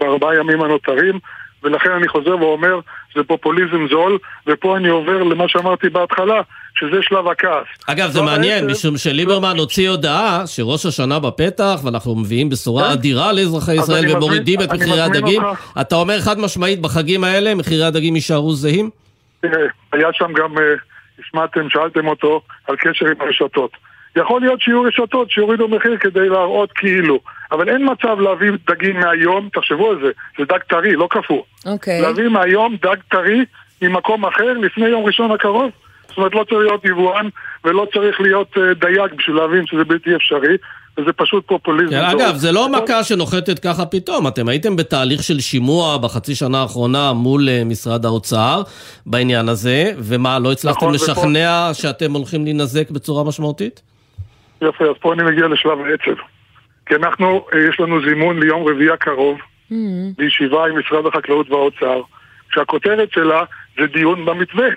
בארבעה ימים הנותרים, ולכן אני חוזר ואומר, זה פופוליזם זול, ופה אני עובר למה שאמרתי בהתחלה, שזה שלב הכעס. אגב, זה מעניין, משום שליברמן הוציא הודעה שראש השנה בפתח, ואנחנו מביאים בשורה כן. אדירה לאזרחי ישראל ומורידים את מחירי הדגים. אתה אומר חד משמעית, בחגים האלה מחירי הדגים יישארו זהים? תראה, היה שם גם, אה, השמעתם, שאלתם אותו על קשר עם הרשתות. יכול להיות שיהיו רשתות שיורידו מחיר כדי להראות כאילו, אבל אין מצב להביא דגים מהיום, תחשבו על זה, זה דג טרי, לא קפוא. אוקיי. להביא מהיום דג טרי ממקום אחר לפני יום ראשון הקרוב. זאת אומרת, לא צריך להיות יבואן ולא צריך להיות uh, דייג בשביל להבין שזה בלתי אפשרי. וזה פשוט פופוליזם. כן, אגב, זה לא מכה שנוחתת ככה פתאום. אתם הייתם בתהליך של שימוע בחצי שנה האחרונה מול uh, משרד האוצר בעניין הזה, ומה, לא הצלחתם נכון, לשכנע ופה... שאתם הולכים להינזק בצורה משמעותית? יפה, אז פה אני מגיע לשלב העצב. כי אנחנו, אה, יש לנו זימון ליום רביעי הקרוב, mm-hmm. בישיבה עם משרד החקלאות והאוצר, שהכותרת שלה זה דיון במתווה.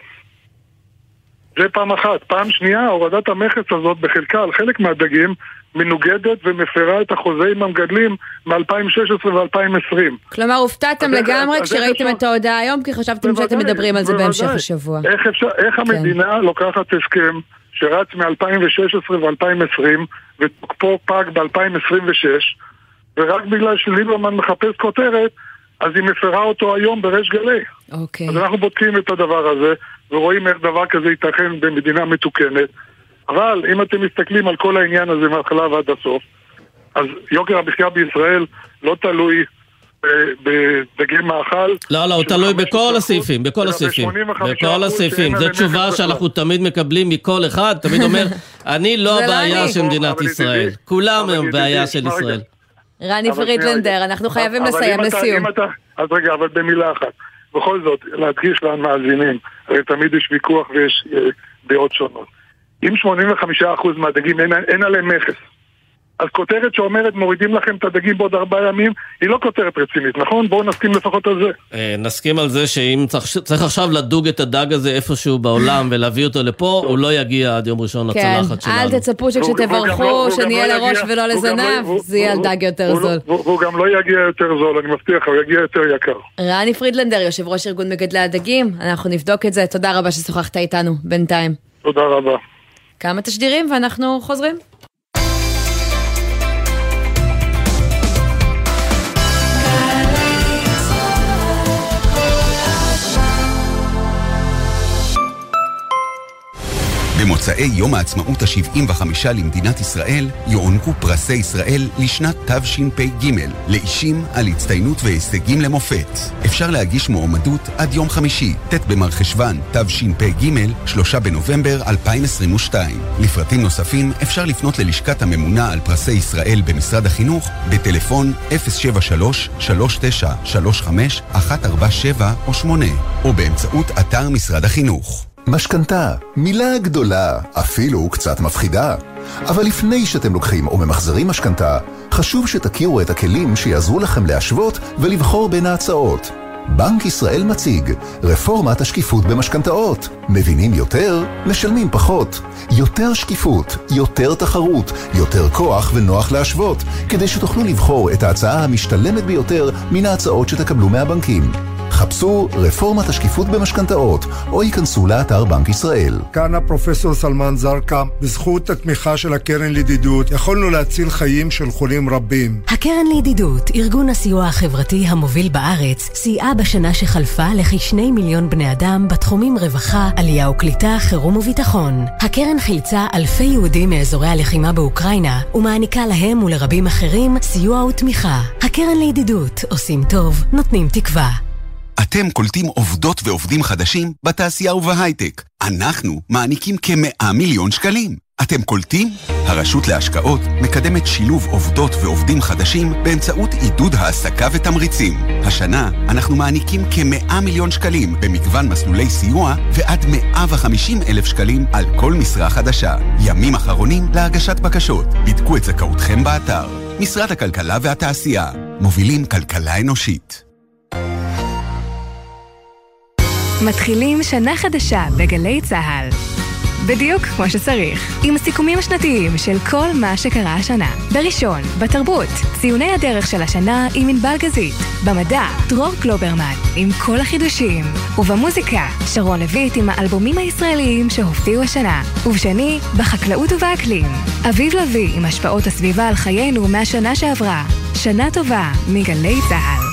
זה פעם אחת. פעם שנייה, הורדת המכס הזאת בחלקה על חלק מהדגים מנוגדת ומפרה את החוזה עם המגדלים מ-2016 ו-2020. כלומר, הופתעתם לגמרי כשראיתם את ההודעה היום, כי חשבתם שאתם מדברים על זה בהמשך השבוע. איך, אפשר, איך כן. המדינה לוקחת הסכם שרץ מ-2016 ו-2020 ותוקפו פג ב-2026 ורק בגלל שליברמן מחפש כותרת אז היא מפרה אותו היום בריש גלי. אוקיי. אז אנחנו בודקים את הדבר הזה ורואים איך דבר כזה ייתכן במדינה מתוקנת אבל אם אתם מסתכלים על כל העניין הזה מההתחלה ועד הסוף אז יוקר המחיה בישראל לא תלוי בדגי מאכל. לא, לא, הוא תלוי בכל הסעיפים, בכל הסעיפים. בכל הסעיפים. זו תשובה שאנחנו תמיד מקבלים מכל אחד, תמיד אומר, אני לא, לא הבעיה של מדינת ישראל. כולם הם בעיה של ישראל. רני פרידלנדר, אנחנו חייבים לסיים לסיום. אז רגע, אבל במילה אחת. בכל זאת, להדגיש למאזינים, הרי תמיד יש ויכוח ויש אה, דעות שונות. אם 85% מהדגים אין עליהם מכס, אז כותרת שאומרת מורידים לכם את הדגים בעוד ארבעה ימים, היא לא כותרת רצינית, נכון? בואו נסכים לפחות על זה. אה, נסכים על זה שאם צריך, עכשיו לדוג את הדג הזה איפשהו בעולם ולהביא אותו לפה, הוא לא יגיע עד יום ראשון כן, לצלחת שלנו. אל תצפו שכשתברכו, לא- שנהיה לא לראש ולא לזנב, זה יהיה על דג יותר זול. והוא גם לא יגיע יותר זול, אני מבטיח, הוא יגיע יותר יקר. רני פרידלנדר, יושב ראש ארגון מגדלי הדגים, אנחנו נבדוק את זה. תודה רבה ששוחחת איתנו בינתיים. תודה רבה. כמה תשדירים ואנחנו חוזרים. במוצאי יום העצמאות ה-75 למדינת ישראל יוענקו פרסי ישראל לשנת תשפ"ג לאישים על הצטיינות והישגים למופת. אפשר להגיש מועמדות עד יום חמישי, ט' במרחשוון תשפ"ג, 3 בנובמבר 2022. לפרטים נוספים אפשר לפנות ללשכת הממונה על פרסי ישראל במשרד החינוך בטלפון 073-3935-147 או 8 או באמצעות אתר משרד החינוך. משכנתה, מילה גדולה, אפילו קצת מפחידה. אבל לפני שאתם לוקחים או ממחזרים משכנתה, חשוב שתכירו את הכלים שיעזרו לכם להשוות ולבחור בין ההצעות. בנק ישראל מציג רפורמת השקיפות במשכנתאות. מבינים יותר? משלמים פחות. יותר שקיפות, יותר תחרות, יותר כוח ונוח להשוות, כדי שתוכלו לבחור את ההצעה המשתלמת ביותר מן ההצעות שתקבלו מהבנקים. חפשו רפורמת השקיפות במשכנתאות, או ייכנסו לאתר בנק ישראל. כאן הפרופסור סלמן זרקא, בזכות התמיכה של הקרן לידידות, יכולנו להציל חיים של חולים רבים. הקרן לידידות, ארגון הסיוע החברתי המוביל בארץ, סייעה בשנה שחלפה לכשני מיליון בני אדם בתחומים רווחה, עלייה וקליטה, חירום וביטחון. הקרן חילצה אלפי יהודים מאזורי הלחימה באוקראינה, ומעניקה להם ולרבים אחרים סיוע ותמיכה. הקרן לידידות, עושים טוב, נותנים תקווה. אתם קולטים עובדות ועובדים חדשים בתעשייה ובהייטק. אנחנו מעניקים כמאה מיליון שקלים. אתם קולטים? הרשות להשקעות מקדמת שילוב עובדות ועובדים חדשים באמצעות עידוד העסקה ותמריצים. השנה אנחנו מעניקים כמאה מיליון שקלים במגוון מסלולי סיוע ועד 150 אלף שקלים על כל משרה חדשה. ימים אחרונים להגשת בקשות. בדקו את זכאותכם באתר. משרד הכלכלה והתעשייה. מובילים כלכלה אנושית. מתחילים שנה חדשה בגלי צה"ל. בדיוק כמו שצריך, עם סיכומים שנתיים של כל מה שקרה השנה. בראשון, בתרבות, ציוני הדרך של השנה עם ענבל גזית. במדע, דרור קלוברמן, עם כל החידושים. ובמוזיקה, שרון לויט עם האלבומים הישראליים שהופיעו השנה. ובשני, בחקלאות ובאקלים. אביב לביא עם השפעות הסביבה על חיינו מהשנה שעברה. שנה טובה מגלי צה"ל.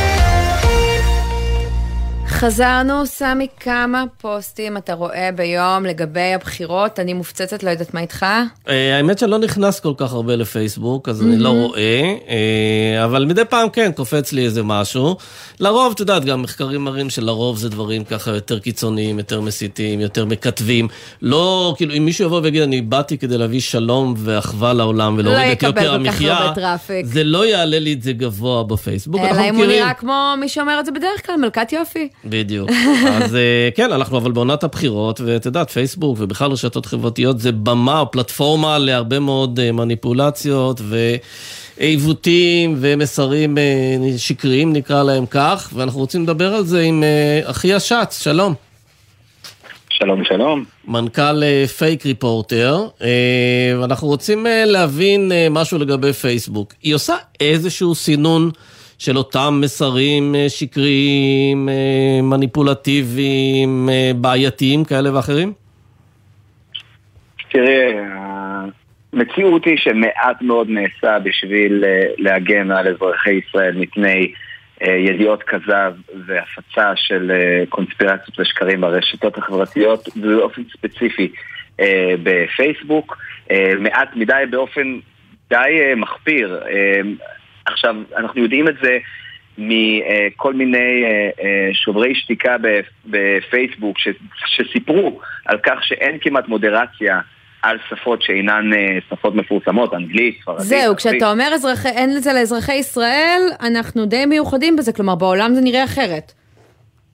חזרנו, סמי, כמה פוסטים אתה רואה ביום לגבי הבחירות? אני מופצצת, לא יודעת מה איתך. אה, האמת שלא נכנס כל כך הרבה לפייסבוק, אז אני לא רואה, אה, אבל מדי פעם כן, קופץ לי איזה משהו. לרוב, את יודעת, גם מחקרים מראים שלרוב זה דברים ככה יותר קיצוניים, יותר מסיתים, יותר מקטבים. לא, כאילו, אם מישהו יבוא ויגיד, אני באתי כדי להביא שלום ואחווה לעולם ולהוריד את יוקר המחיה, זה לא יעלה לי את זה גבוה בפייסבוק. אלא אם הוא נראה כמו מי שאומר את זה בדרך כלל, מלכת יופי. בדיוק. אז אה, כן, אנחנו אבל בעונת הבחירות, ואת יודעת, פייסבוק ובכלל רשתות חברתיות זה במה או פלטפורמה להרבה מאוד אה, מניפולציות ועיוותים ומסרים אה, שקריים, נקרא להם כך, ואנחנו רוצים לדבר על זה עם אחיה שץ, שלום. שלום, שלום. מנכ"ל פייק ריפורטר, ואנחנו רוצים להבין משהו לגבי פייסבוק. היא עושה איזשהו סינון של אותם מסרים אה, שקריים, אה, מניפולטיביים, אה, בעייתיים כאלה ואחרים? תראה, המציאות היא שמעט מאוד נעשה בשביל להגן על אזרחי ישראל מפני ידיעות כזב והפצה של קונספירציות ושקרים ברשתות החברתיות ובאופן ספציפי בפייסבוק. מעט מדי באופן די מחפיר. עכשיו, אנחנו יודעים את זה מכל מיני אה, אה, שוברי שתיקה בפייסבוק שסיפרו על כך שאין כמעט מודרציה על שפות שאינן אה, שפות מפורסמות, אנגלית, ספרדית. זהו, כשאתה אומר אזרחי, אין לזה לאזרחי ישראל, אנחנו די מיוחדים בזה, כלומר בעולם זה נראה אחרת.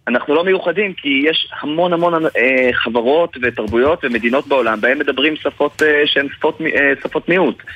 אנחנו לא מיוחדים כי יש המון המון אה, חברות ותרבויות ומדינות בעולם בהן מדברים שפות אה, שהן שפות, אה, שפות מיעוט, אה,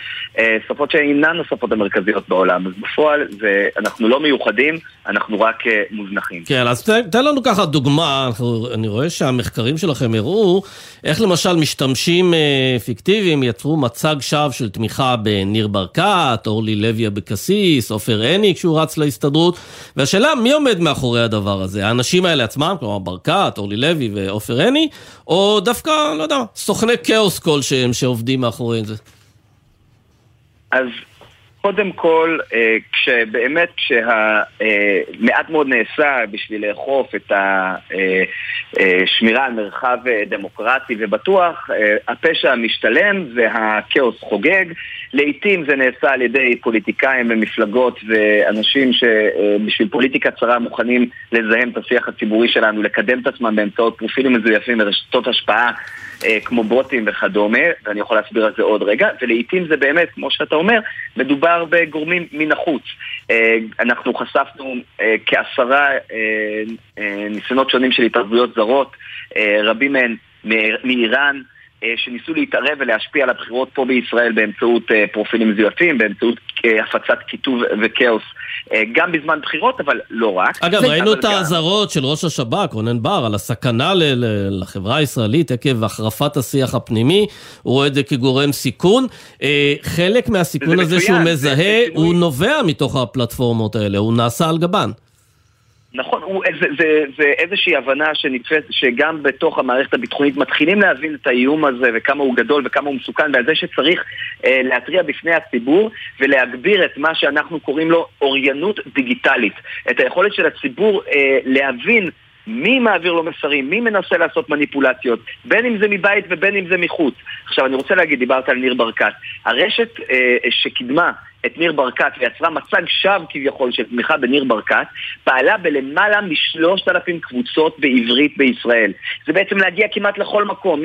שפות שאינן השפות המרכזיות בעולם. אז בפועל זה, אנחנו לא מיוחדים, אנחנו רק אה, מוזנחים. כן, אז תן, תן לנו ככה דוגמה, אני רואה שהמחקרים שלכם הראו איך למשל משתמשים אה, פיקטיביים יצרו מצג שווא של תמיכה בניר ברקת, אורלי לוי אבקסיס, עופר עיני כשהוא רץ להסתדרות, והשאלה מי עומד מאחורי הדבר הזה? האנשים האלה עצמם, כלומר ברקת, אורלי לוי ועופר עיני, או דווקא, לא יודע, סוכני כאוס כלשהם שעובדים מאחורי זה? אז קודם כל, אה, כשבאמת, כשהמעט מאוד נעשה בשביל לאכוף את השמירה אה, אה, על מרחב דמוקרטי ובטוח, הפשע משתלם והכאוס חוגג. לעיתים זה נעשה על ידי פוליטיקאים ומפלגות ואנשים שבשביל פוליטיקה צרה מוכנים לזהם את השיח הציבורי שלנו, לקדם את עצמם באמצעות פרופילים מזויפים ורשתות השפעה אה, כמו בוטים וכדומה, ואני יכול להסביר על זה עוד רגע, ולעיתים זה באמת, כמו שאתה אומר, מדובר בגורמים מן החוץ. אה, אנחנו חשפנו אה, כעשרה ניסיונות שונים של התערבויות זרות, רבים מהן מאיראן, אה, שניסו להתערב ולהשפיע על הבחירות פה בישראל באמצעות אה, פרופילים מזויפים, באמצעות אה, הפצת קיטוב וכאוס, גם בזמן בחירות, אבל לא רק. אגב, ראינו את האזהרות של ראש השב"כ, רונן בר, על הסכנה לחברה הישראלית עקב החרפת השיח הפנימי, הוא רואה את זה כגורם סיכון. חלק מהסיכון הזה שהוא מזהה, הוא נובע מתוך הפלטפורמות האלה, הוא נעשה על גבן. נכון, הוא, זה, זה, זה איזושהי הבנה שנתפסת, שגם בתוך המערכת הביטחונית מתחילים להבין את האיום הזה וכמה הוא גדול וכמה הוא מסוכן ועל זה שצריך אה, להתריע בפני הציבור ולהגביר את מה שאנחנו קוראים לו אוריינות דיגיטלית. את היכולת של הציבור אה, להבין מי מעביר לו מסרים, מי מנסה לעשות מניפולציות, בין אם זה מבית ובין אם זה מחוץ. עכשיו אני רוצה להגיד, דיברת על ניר ברקת. הרשת אה, שקידמה את ניר ברקת ויצרה מצג שווא כביכול של תמיכה בניר ברקת, פעלה בלמעלה משלושת אלפים קבוצות בעברית בישראל. זה בעצם להגיע כמעט לכל מקום,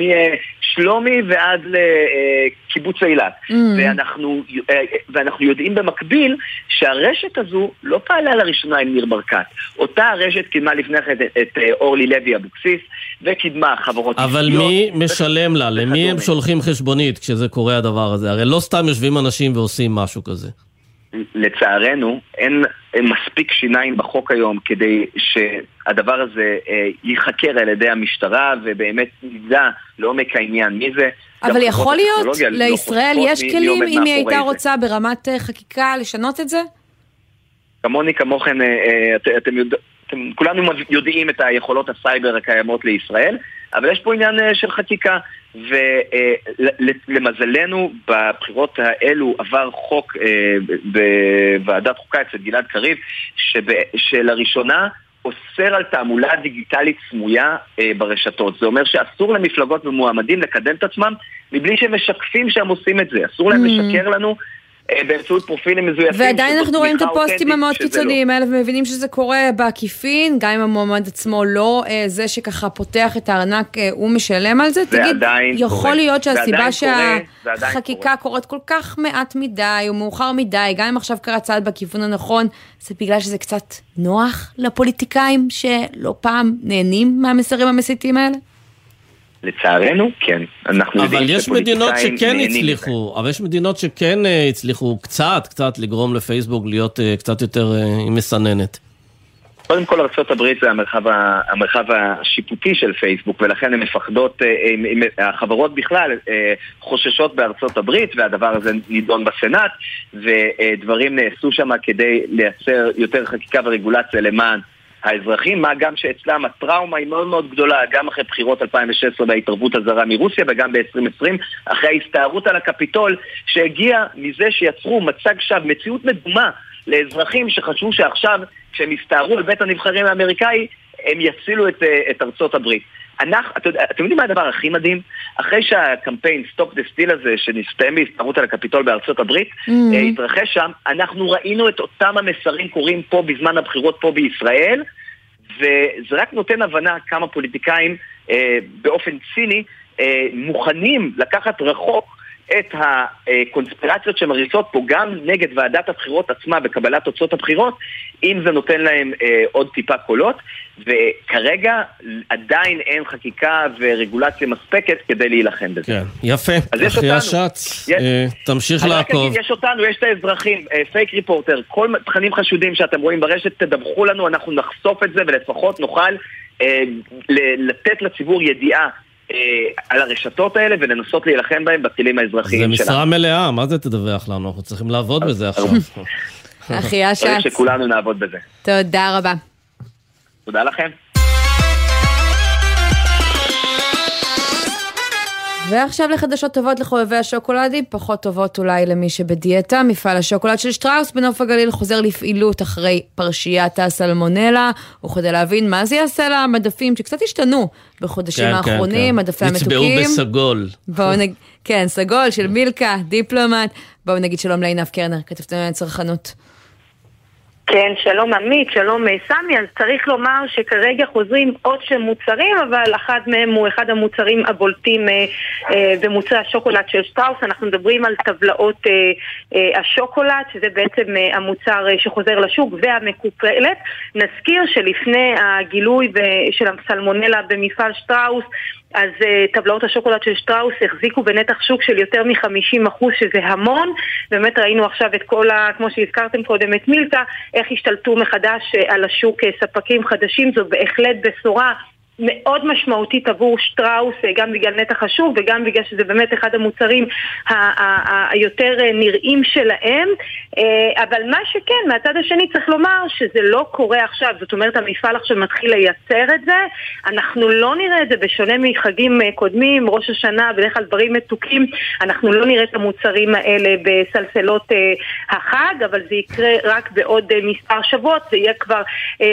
משלומי ועד לקיבוץ אילת. Mm. ואנחנו, אה, ואנחנו יודעים במקביל שהרשת הזו לא פעלה לראשונה עם ניר ברקת. אותה הרשת קידמה לפני כן את אה, אורלי לוי אבוקסיס, וקידמה חברות אבל מי משלם לה? למי הם שולחים חשבונית כשזה קורה הדבר הזה? הרי לא סתם יושבים אנשים ועושים משהו כזה. לצערנו, אין מספיק שיניים בחוק היום כדי שהדבר הזה אה, ייחקר על ידי המשטרה ובאמת נדע לעומק העניין מי זה. אבל יכול להיות, לא לישראל לא יש כלים אם היא הייתה רוצה ברמת אה, חקיקה לשנות את זה? כמוני כמוכן, אה, אתם יודעים... אתם כולנו יודעים את היכולות הסייבר הקיימות לישראל, אבל יש פה עניין של חקיקה. ולמזלנו, בבחירות האלו עבר חוק אה, בוועדת חוקה אצל גלעד קריב, שלראשונה אוסר על תעמולה דיגיטלית סמויה אה, ברשתות. זה אומר שאסור למפלגות ומועמדים לקדם את עצמם מבלי שהם משקפים שהם עושים את זה. אסור להם mm. לשקר לנו אה, באמצעות פרופילים מזויפים. ועדיין אנחנו רואים את הפוסטים המאוד לא. קיצוניים האלה ומבינים שזה קורה בעקיפין, גם אם המועמד עצמו לא אה, זה שככה פותח את הארנק, אה, הוא משלם על זה. זה תגיד, יכול קורה. להיות שהסיבה שהחקיקה קורית כל כך מעט מדי או מאוחר מדי, גם אם עכשיו קרה צעד בכיוון הנכון, זה בגלל שזה קצת נוח לפוליטיקאים שלא פעם נהנים מהמסרים המסיתים האלה? לצערנו, כן. אנחנו יודעים אבל יש מדינות שכן הצליחו, אבל יש מדינות שכן uh, הצליחו קצת, קצת לגרום לפייסבוק להיות uh, קצת יותר uh, מסננת. קודם כל ארה"ב זה המרחב, המרחב השיפוטי של פייסבוק ולכן הן מפחדות, החברות בכלל חוששות בארצות הברית והדבר הזה נידון בסנאט ודברים נעשו שם כדי לייצר יותר חקיקה ורגולציה למען האזרחים, מה גם שאצלם הטראומה היא מאוד מאוד גדולה, גם אחרי בחירות 2016 וההתערבות הזרה מרוסיה וגם ב-2020, אחרי ההסתערות על הקפיטול, שהגיע מזה שיצרו מצג שווא, מציאות מדומה לאזרחים שחשבו שעכשיו, כשהם הסתערו על בית הנבחרים האמריקאי, הם יצילו את, אה, את ארצות הברית. אנחנו, אתם, אתם יודעים מה הדבר הכי מדהים? אחרי שהקמפיין Stop the Steal הזה, שנסתיים בהסתערות על הקפיטול בארצות הברית, mm-hmm. התרחש שם, אנחנו ראינו את אותם המסרים קורים פה בזמן הבחירות פה בישראל, וזה רק נותן הבנה כמה פוליטיקאים אה, באופן ציני אה, מוכנים לקחת רחוק את הקונספירציות שמריצות פה גם נגד ועדת הבחירות עצמה בקבלת תוצאות הבחירות, אם זה נותן להם אה, עוד טיפה קולות, וכרגע עדיין אין חקיקה ורגולציה מספקת כדי להילחם בזה. כן, יפה. אחרי השץ, אה, תמשיך לעקוב. אגיד, יש אותנו, יש את האזרחים, אה, פייק ריפורטר, כל תכנים חשודים שאתם רואים ברשת, תדווחו לנו, אנחנו נחשוף את זה ולפחות נוכל אה, לתת לציבור ידיעה על הרשתות האלה ולנסות להילחם בהם בכלים האזרחיים שלנו. זה משרה מלאה, מה זה תדווח לנו? אנחנו צריכים לעבוד בזה עכשיו. אחי השץ. צריך שכולנו נעבוד בזה. תודה רבה. תודה לכם. ועכשיו לחדשות טובות לחובבי השוקולדים, פחות טובות אולי למי שבדיאטה. מפעל השוקולד של שטראוס בנוף הגליל חוזר לפעילות אחרי פרשיית הסלמונלה, וכדי להבין מה זה יעשה למדפים שקצת השתנו בחודשים כן, כן האחרונים, כן, כן. מדפי המתוקים. נצבעו בסגול. בואו נג... כן, סגול של מילקה, דיפלומט. בואו נגיד שלום לעינב קרנר, כתבתנו על צרכנות. כן, שלום עמית, שלום אה, סמי, אז צריך לומר שכרגע חוזרים עוד של מוצרים, אבל אחד מהם הוא אחד המוצרים הבולטים אה, אה, במוצרי השוקולד של שטראוס, אנחנו מדברים על טבלאות אה, אה, השוקולד, שזה בעצם אה, המוצר אה, שחוזר לשוק והמקופלת. נזכיר שלפני הגילוי של הסלמונלה במפעל שטראוס, אז uh, טבלאות השוקולד של שטראוס החזיקו בנתח שוק של יותר מ-50% שזה המון. באמת ראינו עכשיו את כל ה... כמו שהזכרתם קודם את מילקה, איך השתלטו מחדש uh, על השוק uh, ספקים חדשים, זו בהחלט בשורה. מאוד משמעותית עבור שטראוס, אה, גם בגלל נתח השוק וגם בגלל שזה באמת אחד המוצרים היותר אה, נראים שלהם. אה, אבל מה שכן, מהצד השני צריך לומר שזה לא קורה עכשיו, זאת אומרת המפעל עכשיו מתחיל לייצר את זה, אנחנו לא נראה את זה בשונה מחגים קודמים, ראש השנה, בדרך כלל דברים מתוקים, אנחנו לא נראה את המוצרים האלה בסלסלות החג, אבל זה יקרה רק בעוד מספר שבועות, זה יהיה כבר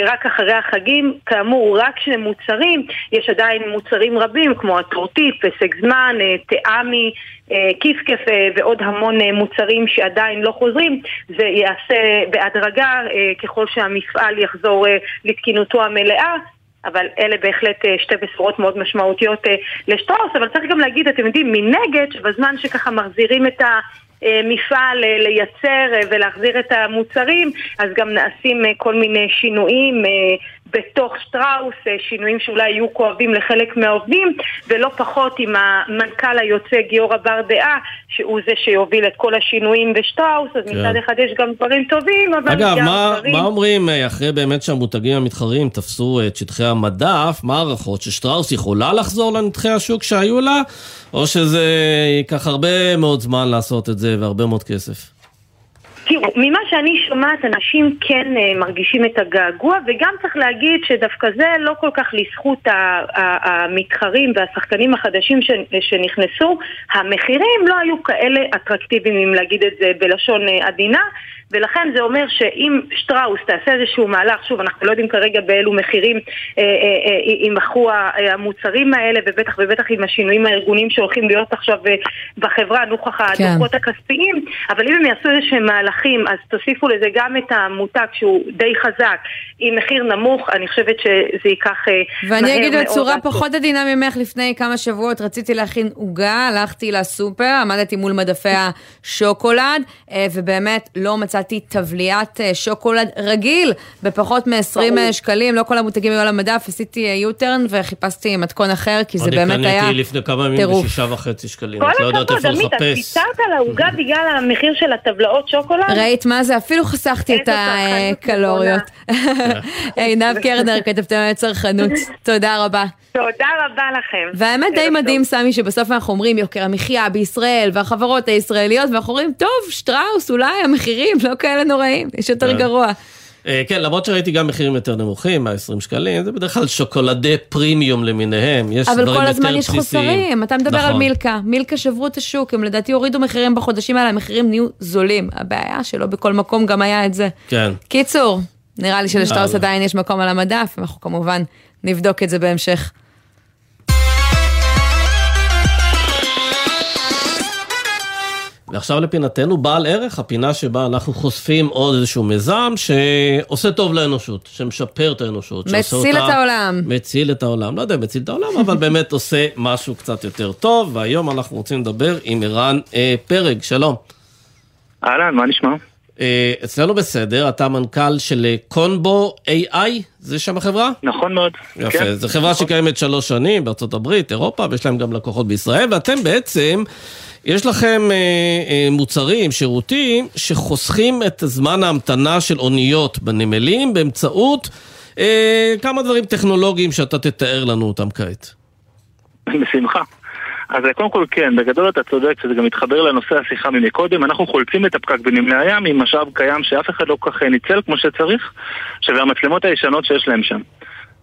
רק אחרי החגים, כאמור, רק שני מוצרים. מוצרים, יש עדיין מוצרים רבים כמו הטורטית, פסק זמן, אה, טעמי, אה, כיסקף ועוד המון אה, מוצרים שעדיין לא חוזרים. זה ייעשה בהדרגה ככל שהמפעל יחזור לתקינותו המלאה. אבל אלה בהחלט שתי בשורות מאוד משמעותיות לשטראוס, אבל צריך גם להגיד, אתם יודעים, מנגד, שבזמן שככה מחזירים את ה... מפעל לייצר ולהחזיר את המוצרים, אז גם נעשים כל מיני שינויים בתוך שטראוס, אה, שינויים שאולי יהיו כואבים לחלק מהעובדים, ולא פחות עם המנכ"ל היוצא גיורא בר דעה, שהוא זה שיוביל את כל השינויים בשטראוס, אז כן. מצד אחד יש גם דברים טובים, אבל אגב, גם מה, דברים... מה אומרים אה, אחרי באמת שהמותגים המתחרים תפסו את שטחי המדף, מה הערכות? ששטראוס יכולה לחזור לנתחי השוק שהיו לה, או שזה ייקח הרבה מאוד זמן לעשות את זה והרבה מאוד כסף? תראו, ממה שאני שומעת, אנשים כן uh, מרגישים את הגעגוע, וגם צריך להגיד שדווקא זה לא כל כך לזכות המתחרים והשחקנים החדשים שנכנסו. המחירים לא היו כאלה אטרקטיביים, אם להגיד את זה בלשון uh, עדינה. ולכן זה אומר שאם שטראוס תעשה איזשהו מהלך, שוב, אנחנו לא יודעים כרגע באילו מחירים יימכרו אה, אה, אה, המוצרים האלה, ובטח ובטח עם השינויים הארגוניים שהולכים להיות עכשיו בחברה, נוכח כן. הדוחות הכספיים, אבל אם הם יעשו איזשהם מהלכים, אז תוסיפו לזה גם את המותג שהוא די חזק, עם מחיר נמוך, אני חושבת שזה ייקח מהר מאוד. ואני אגיד בצורה פחות עדינה ממך, לפני כמה שבועות רציתי להכין עוגה, הלכתי לסופר, עמדתי מול מדפי השוקולד, ובאמת לא מצאתי... מצאתי טבליית אה, שוקולד רגיל בפחות מ-20 אה, שקלים, לא כל המותגים היו על המדף, עשיתי יוטרן אה, וחיפשתי מתכון אחר, כי זה באמת היה טירוף. אני קניתי לפני כמה ימים בשישה וחצי שקלים, את לא יודעת איפה לחפש. כל הכבוד, עמית, את ויתרת על העוגה בגלל המחיר של הטבלאות שוקולד? ראית מה זה? אפילו חסכתי את הקלוריות. עינב קרנר, כתבתם על צרכנות, תודה רבה. תודה רבה לכם. והאמת די מדהים, סמי, שבסוף אנחנו אומרים יוקר המחיה בישראל והחברות הישראליות, ואנחנו אומרים, טוב, שטראוס, אולי המחירים לא כאלה נוראים, יש יותר כן. גרוע. אה, כן, למרות שראיתי גם מחירים יותר נמוכים, 120 שקלים, זה בדרך כלל שוקולדי פרימיום למיניהם, יש דברים יותר בסיסיים. אבל כל הזמן יש חוסרים, אתה מדבר נכון. על מילקה, מילקה שברו את השוק, הם לדעתי הורידו מחירים בחודשים האלה, המחירים נהיו זולים. הבעיה שלא בכל מקום גם היה את זה. כן. קיצור, נראה לי שלשטראוס עדיין יש מקום על המדף, אנחנו כמובן נבדוק את זה בהמשך. ועכשיו לפינתנו בעל ערך, הפינה שבה אנחנו חושפים עוד איזשהו מיזם שעושה טוב לאנושות, שמשפר את האנושות. מציל אותה, את העולם. מציל את העולם, לא יודע, מציל את העולם, אבל באמת עושה משהו קצת יותר טוב, והיום אנחנו רוצים לדבר עם ערן אה, פרג, שלום. אהלן, מה נשמע? אה, אצלנו בסדר, אתה מנכ"ל של קונבו AI, זה שם החברה? נכון מאוד. יפה, כן. זו חברה נכון. שקיימת שלוש שנים בארצות הברית, אירופה, ויש להם גם לקוחות בישראל, ואתם בעצם... יש לכם אה, אה, מוצרים, שירותים, שחוסכים את זמן ההמתנה של אוניות בנמלים באמצעות אה, כמה דברים טכנולוגיים שאתה תתאר לנו אותם כעת. בשמחה. אז קודם כל כן, בגדול אתה צודק שזה גם מתחבר לנושא השיחה ממקודם, אנחנו חולצים את הפקק בנמלי הים עם משאב קיים שאף אחד לא כל כך ניצל כמו שצריך, שזה המצלמות הישנות שיש להם שם.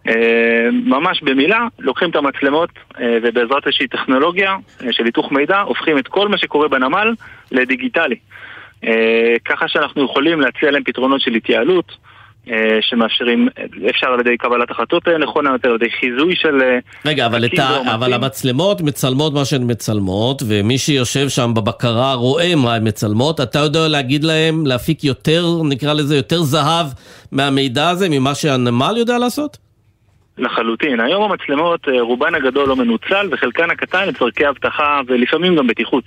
אה, ממש במילה, לוקחים את המצלמות אה, ובעזרת איזושהי טכנולוגיה אה, של היתוך מידע, הופכים את כל מה שקורה בנמל לדיגיטלי. ככה שאנחנו יכולים להציע להם פתרונות של התייעלות, שמאפשרים, אפשר על ידי קבלת החלטות נכונה יותר, על ידי חיזוי של... רגע, אבל, את ה, אבל המצלמות מצלמות מה שהן מצלמות, ומי שיושב שם בבקרה רואה מה הן מצלמות, אתה יודע להגיד להם, להפיק יותר, נקרא לזה, יותר זהב מהמידע הזה, ממה שהנמל יודע לעשות? לחלוטין. היום המצלמות, אה, רובן הגדול לא מנוצל וחלקן הקטן לצורכי אבטחה ולפעמים גם בטיחות.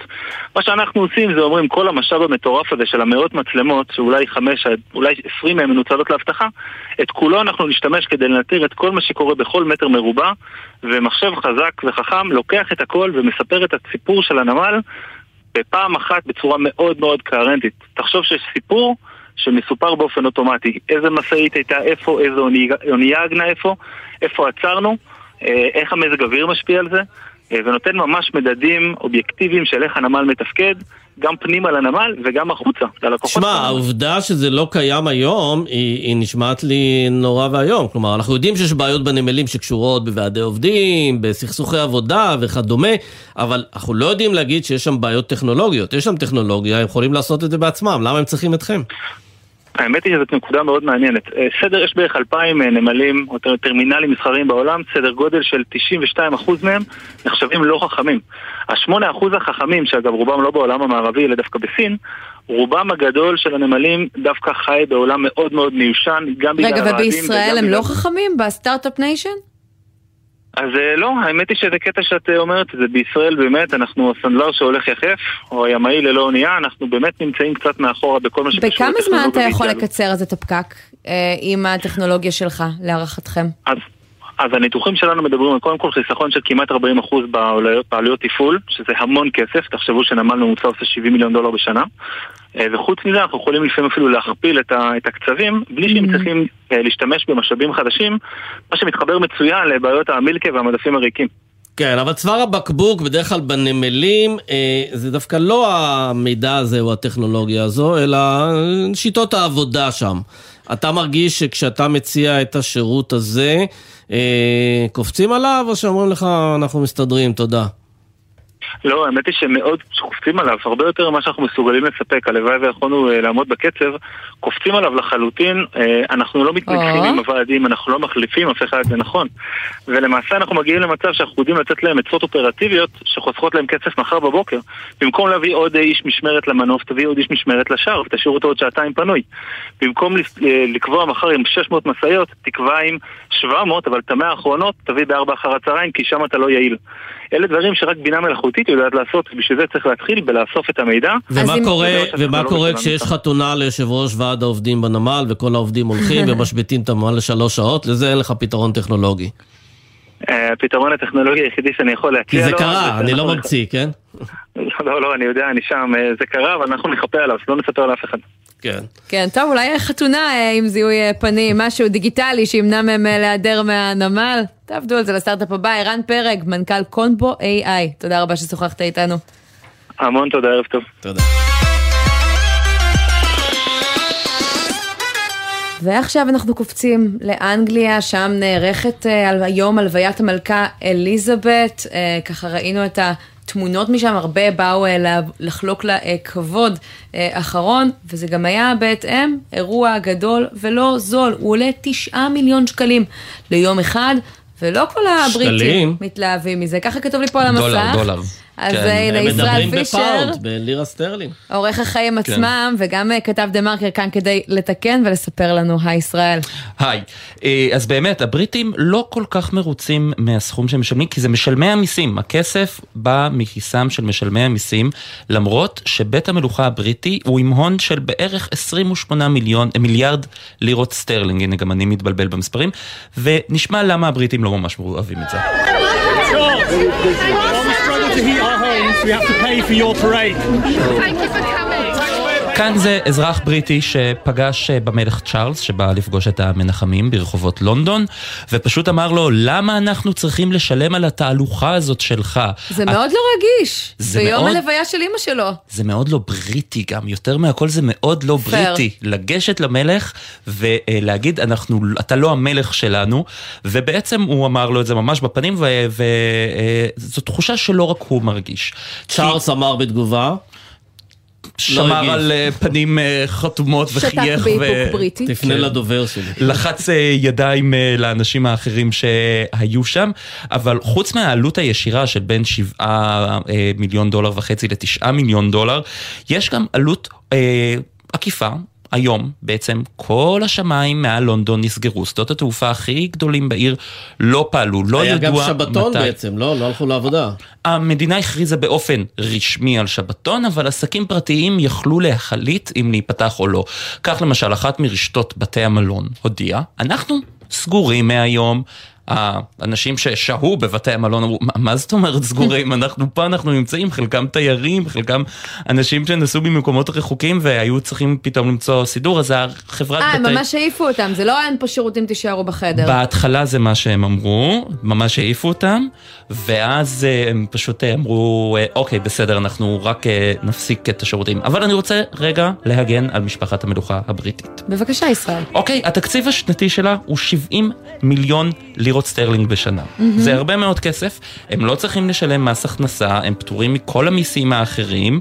מה שאנחנו עושים זה אומרים כל המשאב המטורף הזה של המאות מצלמות, שאולי חמש, אולי עשרים מהן מנוצלות לאבטחה, את כולו אנחנו נשתמש כדי לנטר את כל מה שקורה בכל מטר מרובע, ומחשב חזק וחכם לוקח את הכל ומספר את הסיפור של הנמל בפעם אחת בצורה מאוד מאוד קהרנטית. תחשוב שיש סיפור שמסופר באופן אוטומטי. איזה משאית הייתה איפה, איזה אונייה עגנה איפה, איפה עצרנו, אה, איך המזג אוויר משפיע על זה, אה, ונותן ממש מדדים אובייקטיביים של איך הנמל מתפקד, גם פנימה לנמל וגם החוצה, ללקוחות. שמע, העובדה שזה לא קיים היום, היא, היא נשמעת לי נורא ואיום. כלומר, אנחנו יודעים שיש בעיות בנמלים שקשורות בוועדי עובדים, בסכסוכי עבודה וכדומה, אבל אנחנו לא יודעים להגיד שיש שם בעיות טכנולוגיות. יש שם טכנולוגיה, הם יכולים לעשות את זה בעצמם, למה הם צריכים אתכם? האמת היא שזאת נקודה מאוד מעניינת. אה, סדר, יש בערך אלפיים אה, נמלים או טרמינלים מסחריים בעולם, סדר גודל של 92% מהם נחשבים לא חכמים. ה-8% החכמים, שאגב רובם לא בעולם המערבי אלא דווקא בסין, רובם הגדול של הנמלים דווקא חי בעולם מאוד מאוד מיושן, גם בגלל רגע, ובישראל הם. לא חכמים? ב Start-up Nation? אז אה, לא, האמת היא שזה קטע שאת אה, אומרת, זה בישראל באמת, אנחנו הסנדלר שהולך יחף, או הימאי ללא אונייה, אנחנו באמת נמצאים קצת מאחורה בכל מה שקשור בכמה זמן אתה יכול לקצר אז את הפקק אה, עם הטכנולוגיה שלך, להערכתכם? אז אז הניתוחים שלנו מדברים על קודם כל חיסכון של כמעט 40% בעלויות תפעול, שזה המון כסף, תחשבו שנמל ממוצע עושה 70 מיליון דולר בשנה. אה, וחוץ מזה אנחנו יכולים לפעמים אפילו להכפיל את, את הקצבים בלי שהם mm-hmm. צריכים אה, להשתמש במשאבים חדשים, מה שמתחבר מצוין לבעיות המילקה והמדפים הריקים. כן, אבל צוואר הבקבוק בדרך כלל בנמלים אה, זה דווקא לא המידע הזה או הטכנולוגיה הזו, אלא שיטות העבודה שם. אתה מרגיש שכשאתה מציע את השירות הזה, אה, קופצים עליו או שאומרים לך אנחנו מסתדרים, תודה? לא, האמת היא שמאוד קופצים עליו, הרבה יותר ממה שאנחנו מסוגלים לספק, הלוואי ויכולנו uh, לעמוד בקצב, קופצים עליו לחלוטין, uh, אנחנו לא מתנגחים עם הוועדים, אנחנו לא מחליפים אף אחד, זה נכון. ולמעשה אנחנו מגיעים למצב שאנחנו יודעים לתת להם עצות אופרטיביות שחוסכות להם כסף מחר בבוקר. במקום להביא עוד איש משמרת למנוף, תביא עוד איש משמרת לשער ותשאיר אותו עוד שעתיים פנוי. במקום לקבוע מחר עם 600 משאיות, תקבע עם 700, אבל את המאה האחרונות תביא בארבע אחר הצהריים, כי שם אתה לא יעיל. אלה דברים שרק בינה מלאכותית יודעת לעשות, בשביל זה צריך להתחיל בלאסוף את המידע. ומה קורה, ומה לא קורה כשיש חתונה ליושב ראש ועד העובדים בנמל, וכל העובדים הולכים ומשביתים את הנמל לשלוש שעות? לזה אין לך פתרון טכנולוגי. אה, הפתרון הטכנולוגי היחידי שאני יכול להציע לו... כי זה קרה, אני לא ממציא, כן? לא, לא, אני יודע, אני שם, אה, זה קרה, אבל אנחנו נכפה עליו, לא נספר לאף אחד. כן. כן, טוב, אולי חתונה אה, עם זיהוי פנים, משהו דיגיטלי שימנע מהם להיעדר מהנמל. תעבדו על זה לסטארט-אפ הבא. ערן פרג, מנכ"ל קונבו AI, תודה רבה ששוחחת איתנו. המון תודה, ערב טוב. תודה. ועכשיו אנחנו קופצים לאנגליה, שם נערכת היום הלוויית המלכה אליזבת, ככה ראינו את התמונות משם, הרבה באו uh, לחלוק לה uh, כבוד uh, אחרון, וזה גם היה בהתאם אירוע גדול ולא זול, הוא עולה תשעה מיליון שקלים ליום אחד. ולא כל הבריטים שקלים. מתלהבים מזה, ככה כתוב לי פה על המסך. דולר, דולר. אז כן. הנה ישראל פישר. הם מדברים בפאונד, בלירה סטרלין. עורך החיים כן. עצמם, וגם אה, כתב דה מרקר כאן כדי לתקן ולספר לנו, היי ישראל. היי, אה, אז באמת, הבריטים לא כל כך מרוצים מהסכום שהם משלמים, כי זה משלמי המיסים. הכסף בא מכיסם של משלמי המיסים, למרות שבית המלוכה הבריטי הוא עם הון של בערך 28 מיליון, אה, מיליארד לירות סטרלינג, הנה גם אני מתבלבל במספרים, ונשמע למה הבריטים לא ממש אוהבים את זה. To heat our homes, we have to pay for your parade. Thank you for. כאן זה אזרח בריטי שפגש אה, במלך צ'ארלס, שבא לפגוש את המנחמים ברחובות לונדון, ופשוט אמר לו, למה אנחנו צריכים לשלם על התהלוכה הזאת שלך? זה את... מאוד לא רגיש, ביום מאוד... הלוויה של אימא שלו. זה מאוד לא בריטי גם, יותר מהכל זה מאוד לא פייר. בריטי. לגשת למלך ולהגיד, אנחנו, אתה לא המלך שלנו, ובעצם הוא אמר לו את זה ממש בפנים, וזו אה, תחושה שלא רק הוא מרגיש. צ'ארלס כי... אמר בתגובה. שמר לא על אה, פנים אה, חתומות וחייך. שתק באיפוק בריטי. תפנה לדובר שלי. לחץ אה, ידיים לאנשים האחרים שהיו שם, אבל חוץ מהעלות הישירה של בין 7 מיליון דולר וחצי ל-9 מיליון דולר, יש גם עלות עקיפה. היום בעצם כל השמיים מעל לונדון נסגרו, שדות התעופה הכי גדולים בעיר לא פעלו, לא ידוע מתי. היה גם שבתון בעצם, לא? לא הלכו לעבודה. המדינה הכריזה באופן רשמי על שבתון, אבל עסקים פרטיים יכלו להחליט אם להיפתח או לא. כך למשל, אחת מרשתות בתי המלון הודיעה, אנחנו סגורים מהיום. האנשים ששהו בבתי המלון אמרו, מה זאת אומרת סגורים? אנחנו פה, אנחנו נמצאים, חלקם תיירים, חלקם אנשים שנסעו ממקומות רחוקים והיו צריכים פתאום למצוא סידור, אז החברת בתי... אה, ממש העיפו אותם, זה לא אין פה שירותים תישארו בחדר. בהתחלה זה מה שהם אמרו, ממש העיפו אותם, ואז אה, הם פשוט אה, אמרו, אוקיי, בסדר, אנחנו רק נפסיק את השירותים. אבל אני רוצה רגע להגן על משפחת המלוכה הבריטית. בבקשה, ישראל. אוקיי, התקציב השנתי שלה הוא 70 מיליון לירות. לירות סטרלינג בשנה. Mm-hmm. זה הרבה מאוד כסף, הם לא צריכים לשלם מס הכנסה, הם פטורים מכל המיסים האחרים.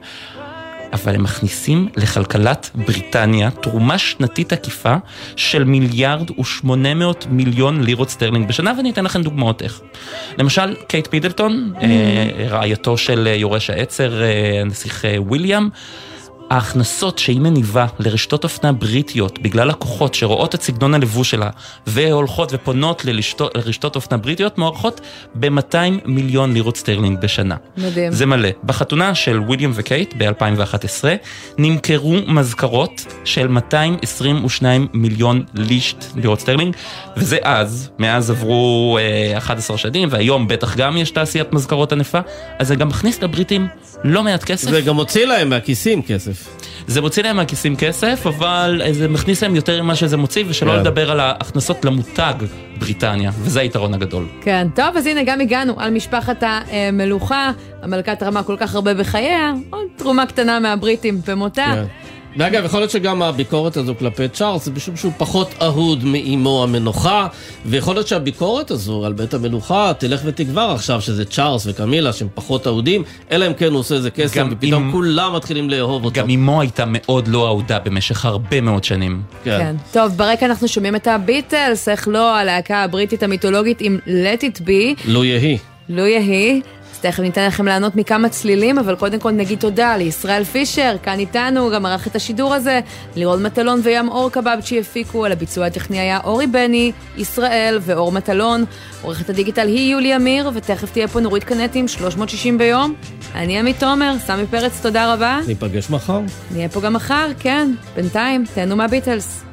אבל הם מכניסים לכלכלת בריטניה תרומה שנתית עקיפה של מיליארד ושמונה מאות מיליון לירות סטרלינג בשנה, ואני אתן לכם דוגמאות איך. למשל, קייט מידלטון, mm-hmm. רעייתו של יורש העצר, הנסיך וויליאם, ההכנסות שהיא מניבה לרשתות אופנה בריטיות בגלל לקוחות שרואות את סגנון הלבוש שלה והולכות ופונות לרשתות, לרשתות אופנה בריטיות מוערכות ב-200 מיליון לירות סטרלינג בשנה. מדהים. זה מלא. בחתונה של וויליאם וקייט ב-2011 נמכרו מזכרות של 222 מיליון ליש"ט לירות סטרלינג וזה אז, מאז עברו אה, 11 שנים והיום בטח גם יש תעשיית מזכרות ענפה אז זה גם מכניס לבריטים לא מעט כסף. זה גם מוציא להם מהכיסים כסף. זה מוציא להם מהכיסים כסף, אבל זה מכניס להם יותר ממה שזה מוציא, ושלא yeah. כן. לדבר על ההכנסות למותג בריטניה, וזה היתרון הגדול. כן, טוב, אז הנה גם הגענו על משפחת המלוכה, המלכה תרמה כל כך הרבה בחייה, עוד תרומה קטנה מהבריטים במותה. Yeah. כן. ואגב, יכול להיות שגם הביקורת הזו כלפי צ'ארלס זה משום שהוא פחות אהוד מאימו המנוחה, ויכול להיות שהביקורת הזו על בית המלוכה תלך ותגבר עכשיו, שזה צ'ארלס וקמילה שהם פחות אהודים, אלא אם כן הוא עושה איזה קסם, ופתאום עם... כולם מתחילים לאהוב אותו. גם אימו הייתה מאוד לא אהודה במשך הרבה מאוד שנים. כן. כן. טוב, ברקע אנחנו שומעים את הביטלס, איך לא, הלהקה הבריטית המיתולוגית עם Let It Be. לו יהי. לו יהי. תכף ניתן לכם לענות מכמה צלילים, אבל קודם כל נגיד תודה לישראל פישר, כאן איתנו, גם ערך את השידור הזה, לירון מטלון וים אור קבב שהפיקו, על הביצוע הטכני היה אורי בני, ישראל ואור מטלון, עורכת הדיגיטל היא יולי אמיר, ותכף תהיה פה נורית קנטים, 360 ביום. אני עמית תומר, סמי פרץ, תודה רבה. ניפגש מחר. נהיה פה גם מחר, כן. בינתיים, תהנו מהביטלס.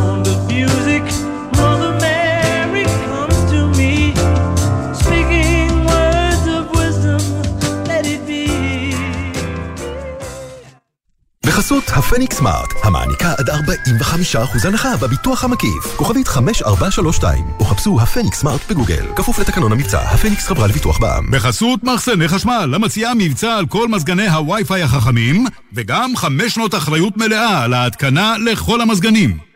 בחסות הפניקס סמארט, המעניקה עד 45% הנחה בביטוח המקיף. כוכבית 5432, או חפשו הפניקס סמארט בגוגל. כפוף לתקנון המבצע, הפניקס חברה לביטוח בע"מ. בחסות מחסני חשמל, המציעה מבצע על כל מזגני הווי-פיי החכמים, וגם 5 שנות אחריות מלאה על ההתקנה לכל המזגנים.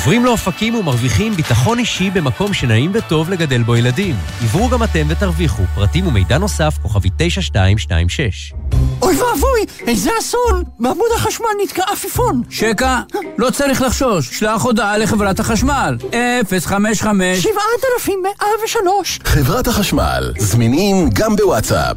עוברים לאופקים ומרוויחים ביטחון אישי במקום שנעים וטוב לגדל בו ילדים. עברו גם אתם ותרוויחו. פרטים ומידע נוסף, כוכבי 9226. אוי ואבוי, איזה אסון! בעמוד החשמל נתקע עפיפון. שקע, לא צריך לחשוש, שלח הודעה לחברת החשמל. 055 7103 חברת החשמל, זמינים גם בוואטסאפ.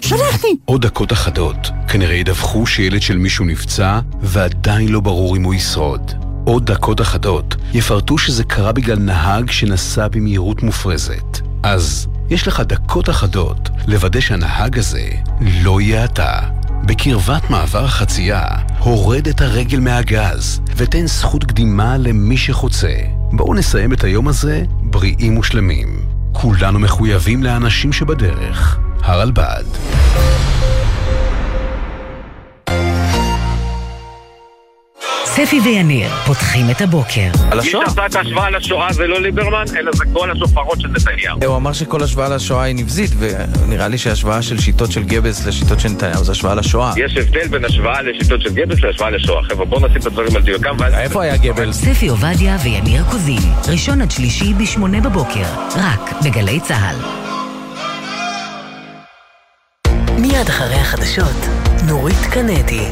שלחתי! עוד דקות אחדות, כנראה ידווחו שילד של מישהו נפצע, ועדיין לא ברור אם הוא ישרוד. עוד דקות אחדות יפרטו שזה קרה בגלל נהג שנסע במהירות מופרזת. אז יש לך דקות אחדות לוודא שהנהג הזה לא יהיה אתה. בקרבת מעבר החצייה, הורד את הרגל מהגז ותן זכות קדימה למי שחוצה. בואו נסיים את היום הזה בריאים ושלמים. כולנו מחויבים לאנשים שבדרך. הרלב"ד ספי ויניר פותחים את הבוקר. על השואה? מי שעשה את ההשוואה לשואה זה לא ליברמן, אלא זה כל השופרות של נתניהו. הוא אמר שכל השוואה לשואה היא נבזית, ונראה לי שהשוואה של שיטות של גבלס לשיטות של נתניהו זה השוואה לשואה. יש הבדל בין השוואה לשיטות של גבלס להשוואה לשואה. חבר'ה, בואו נשים את הדברים על דיוקם. איפה היה גבלס? ספי עובדיה ויניר קוזין, ראשון עד שלישי בשמונה בבוקר, רק בגלי צה"ל. מיד אחרי החדשות, נורית קנדי.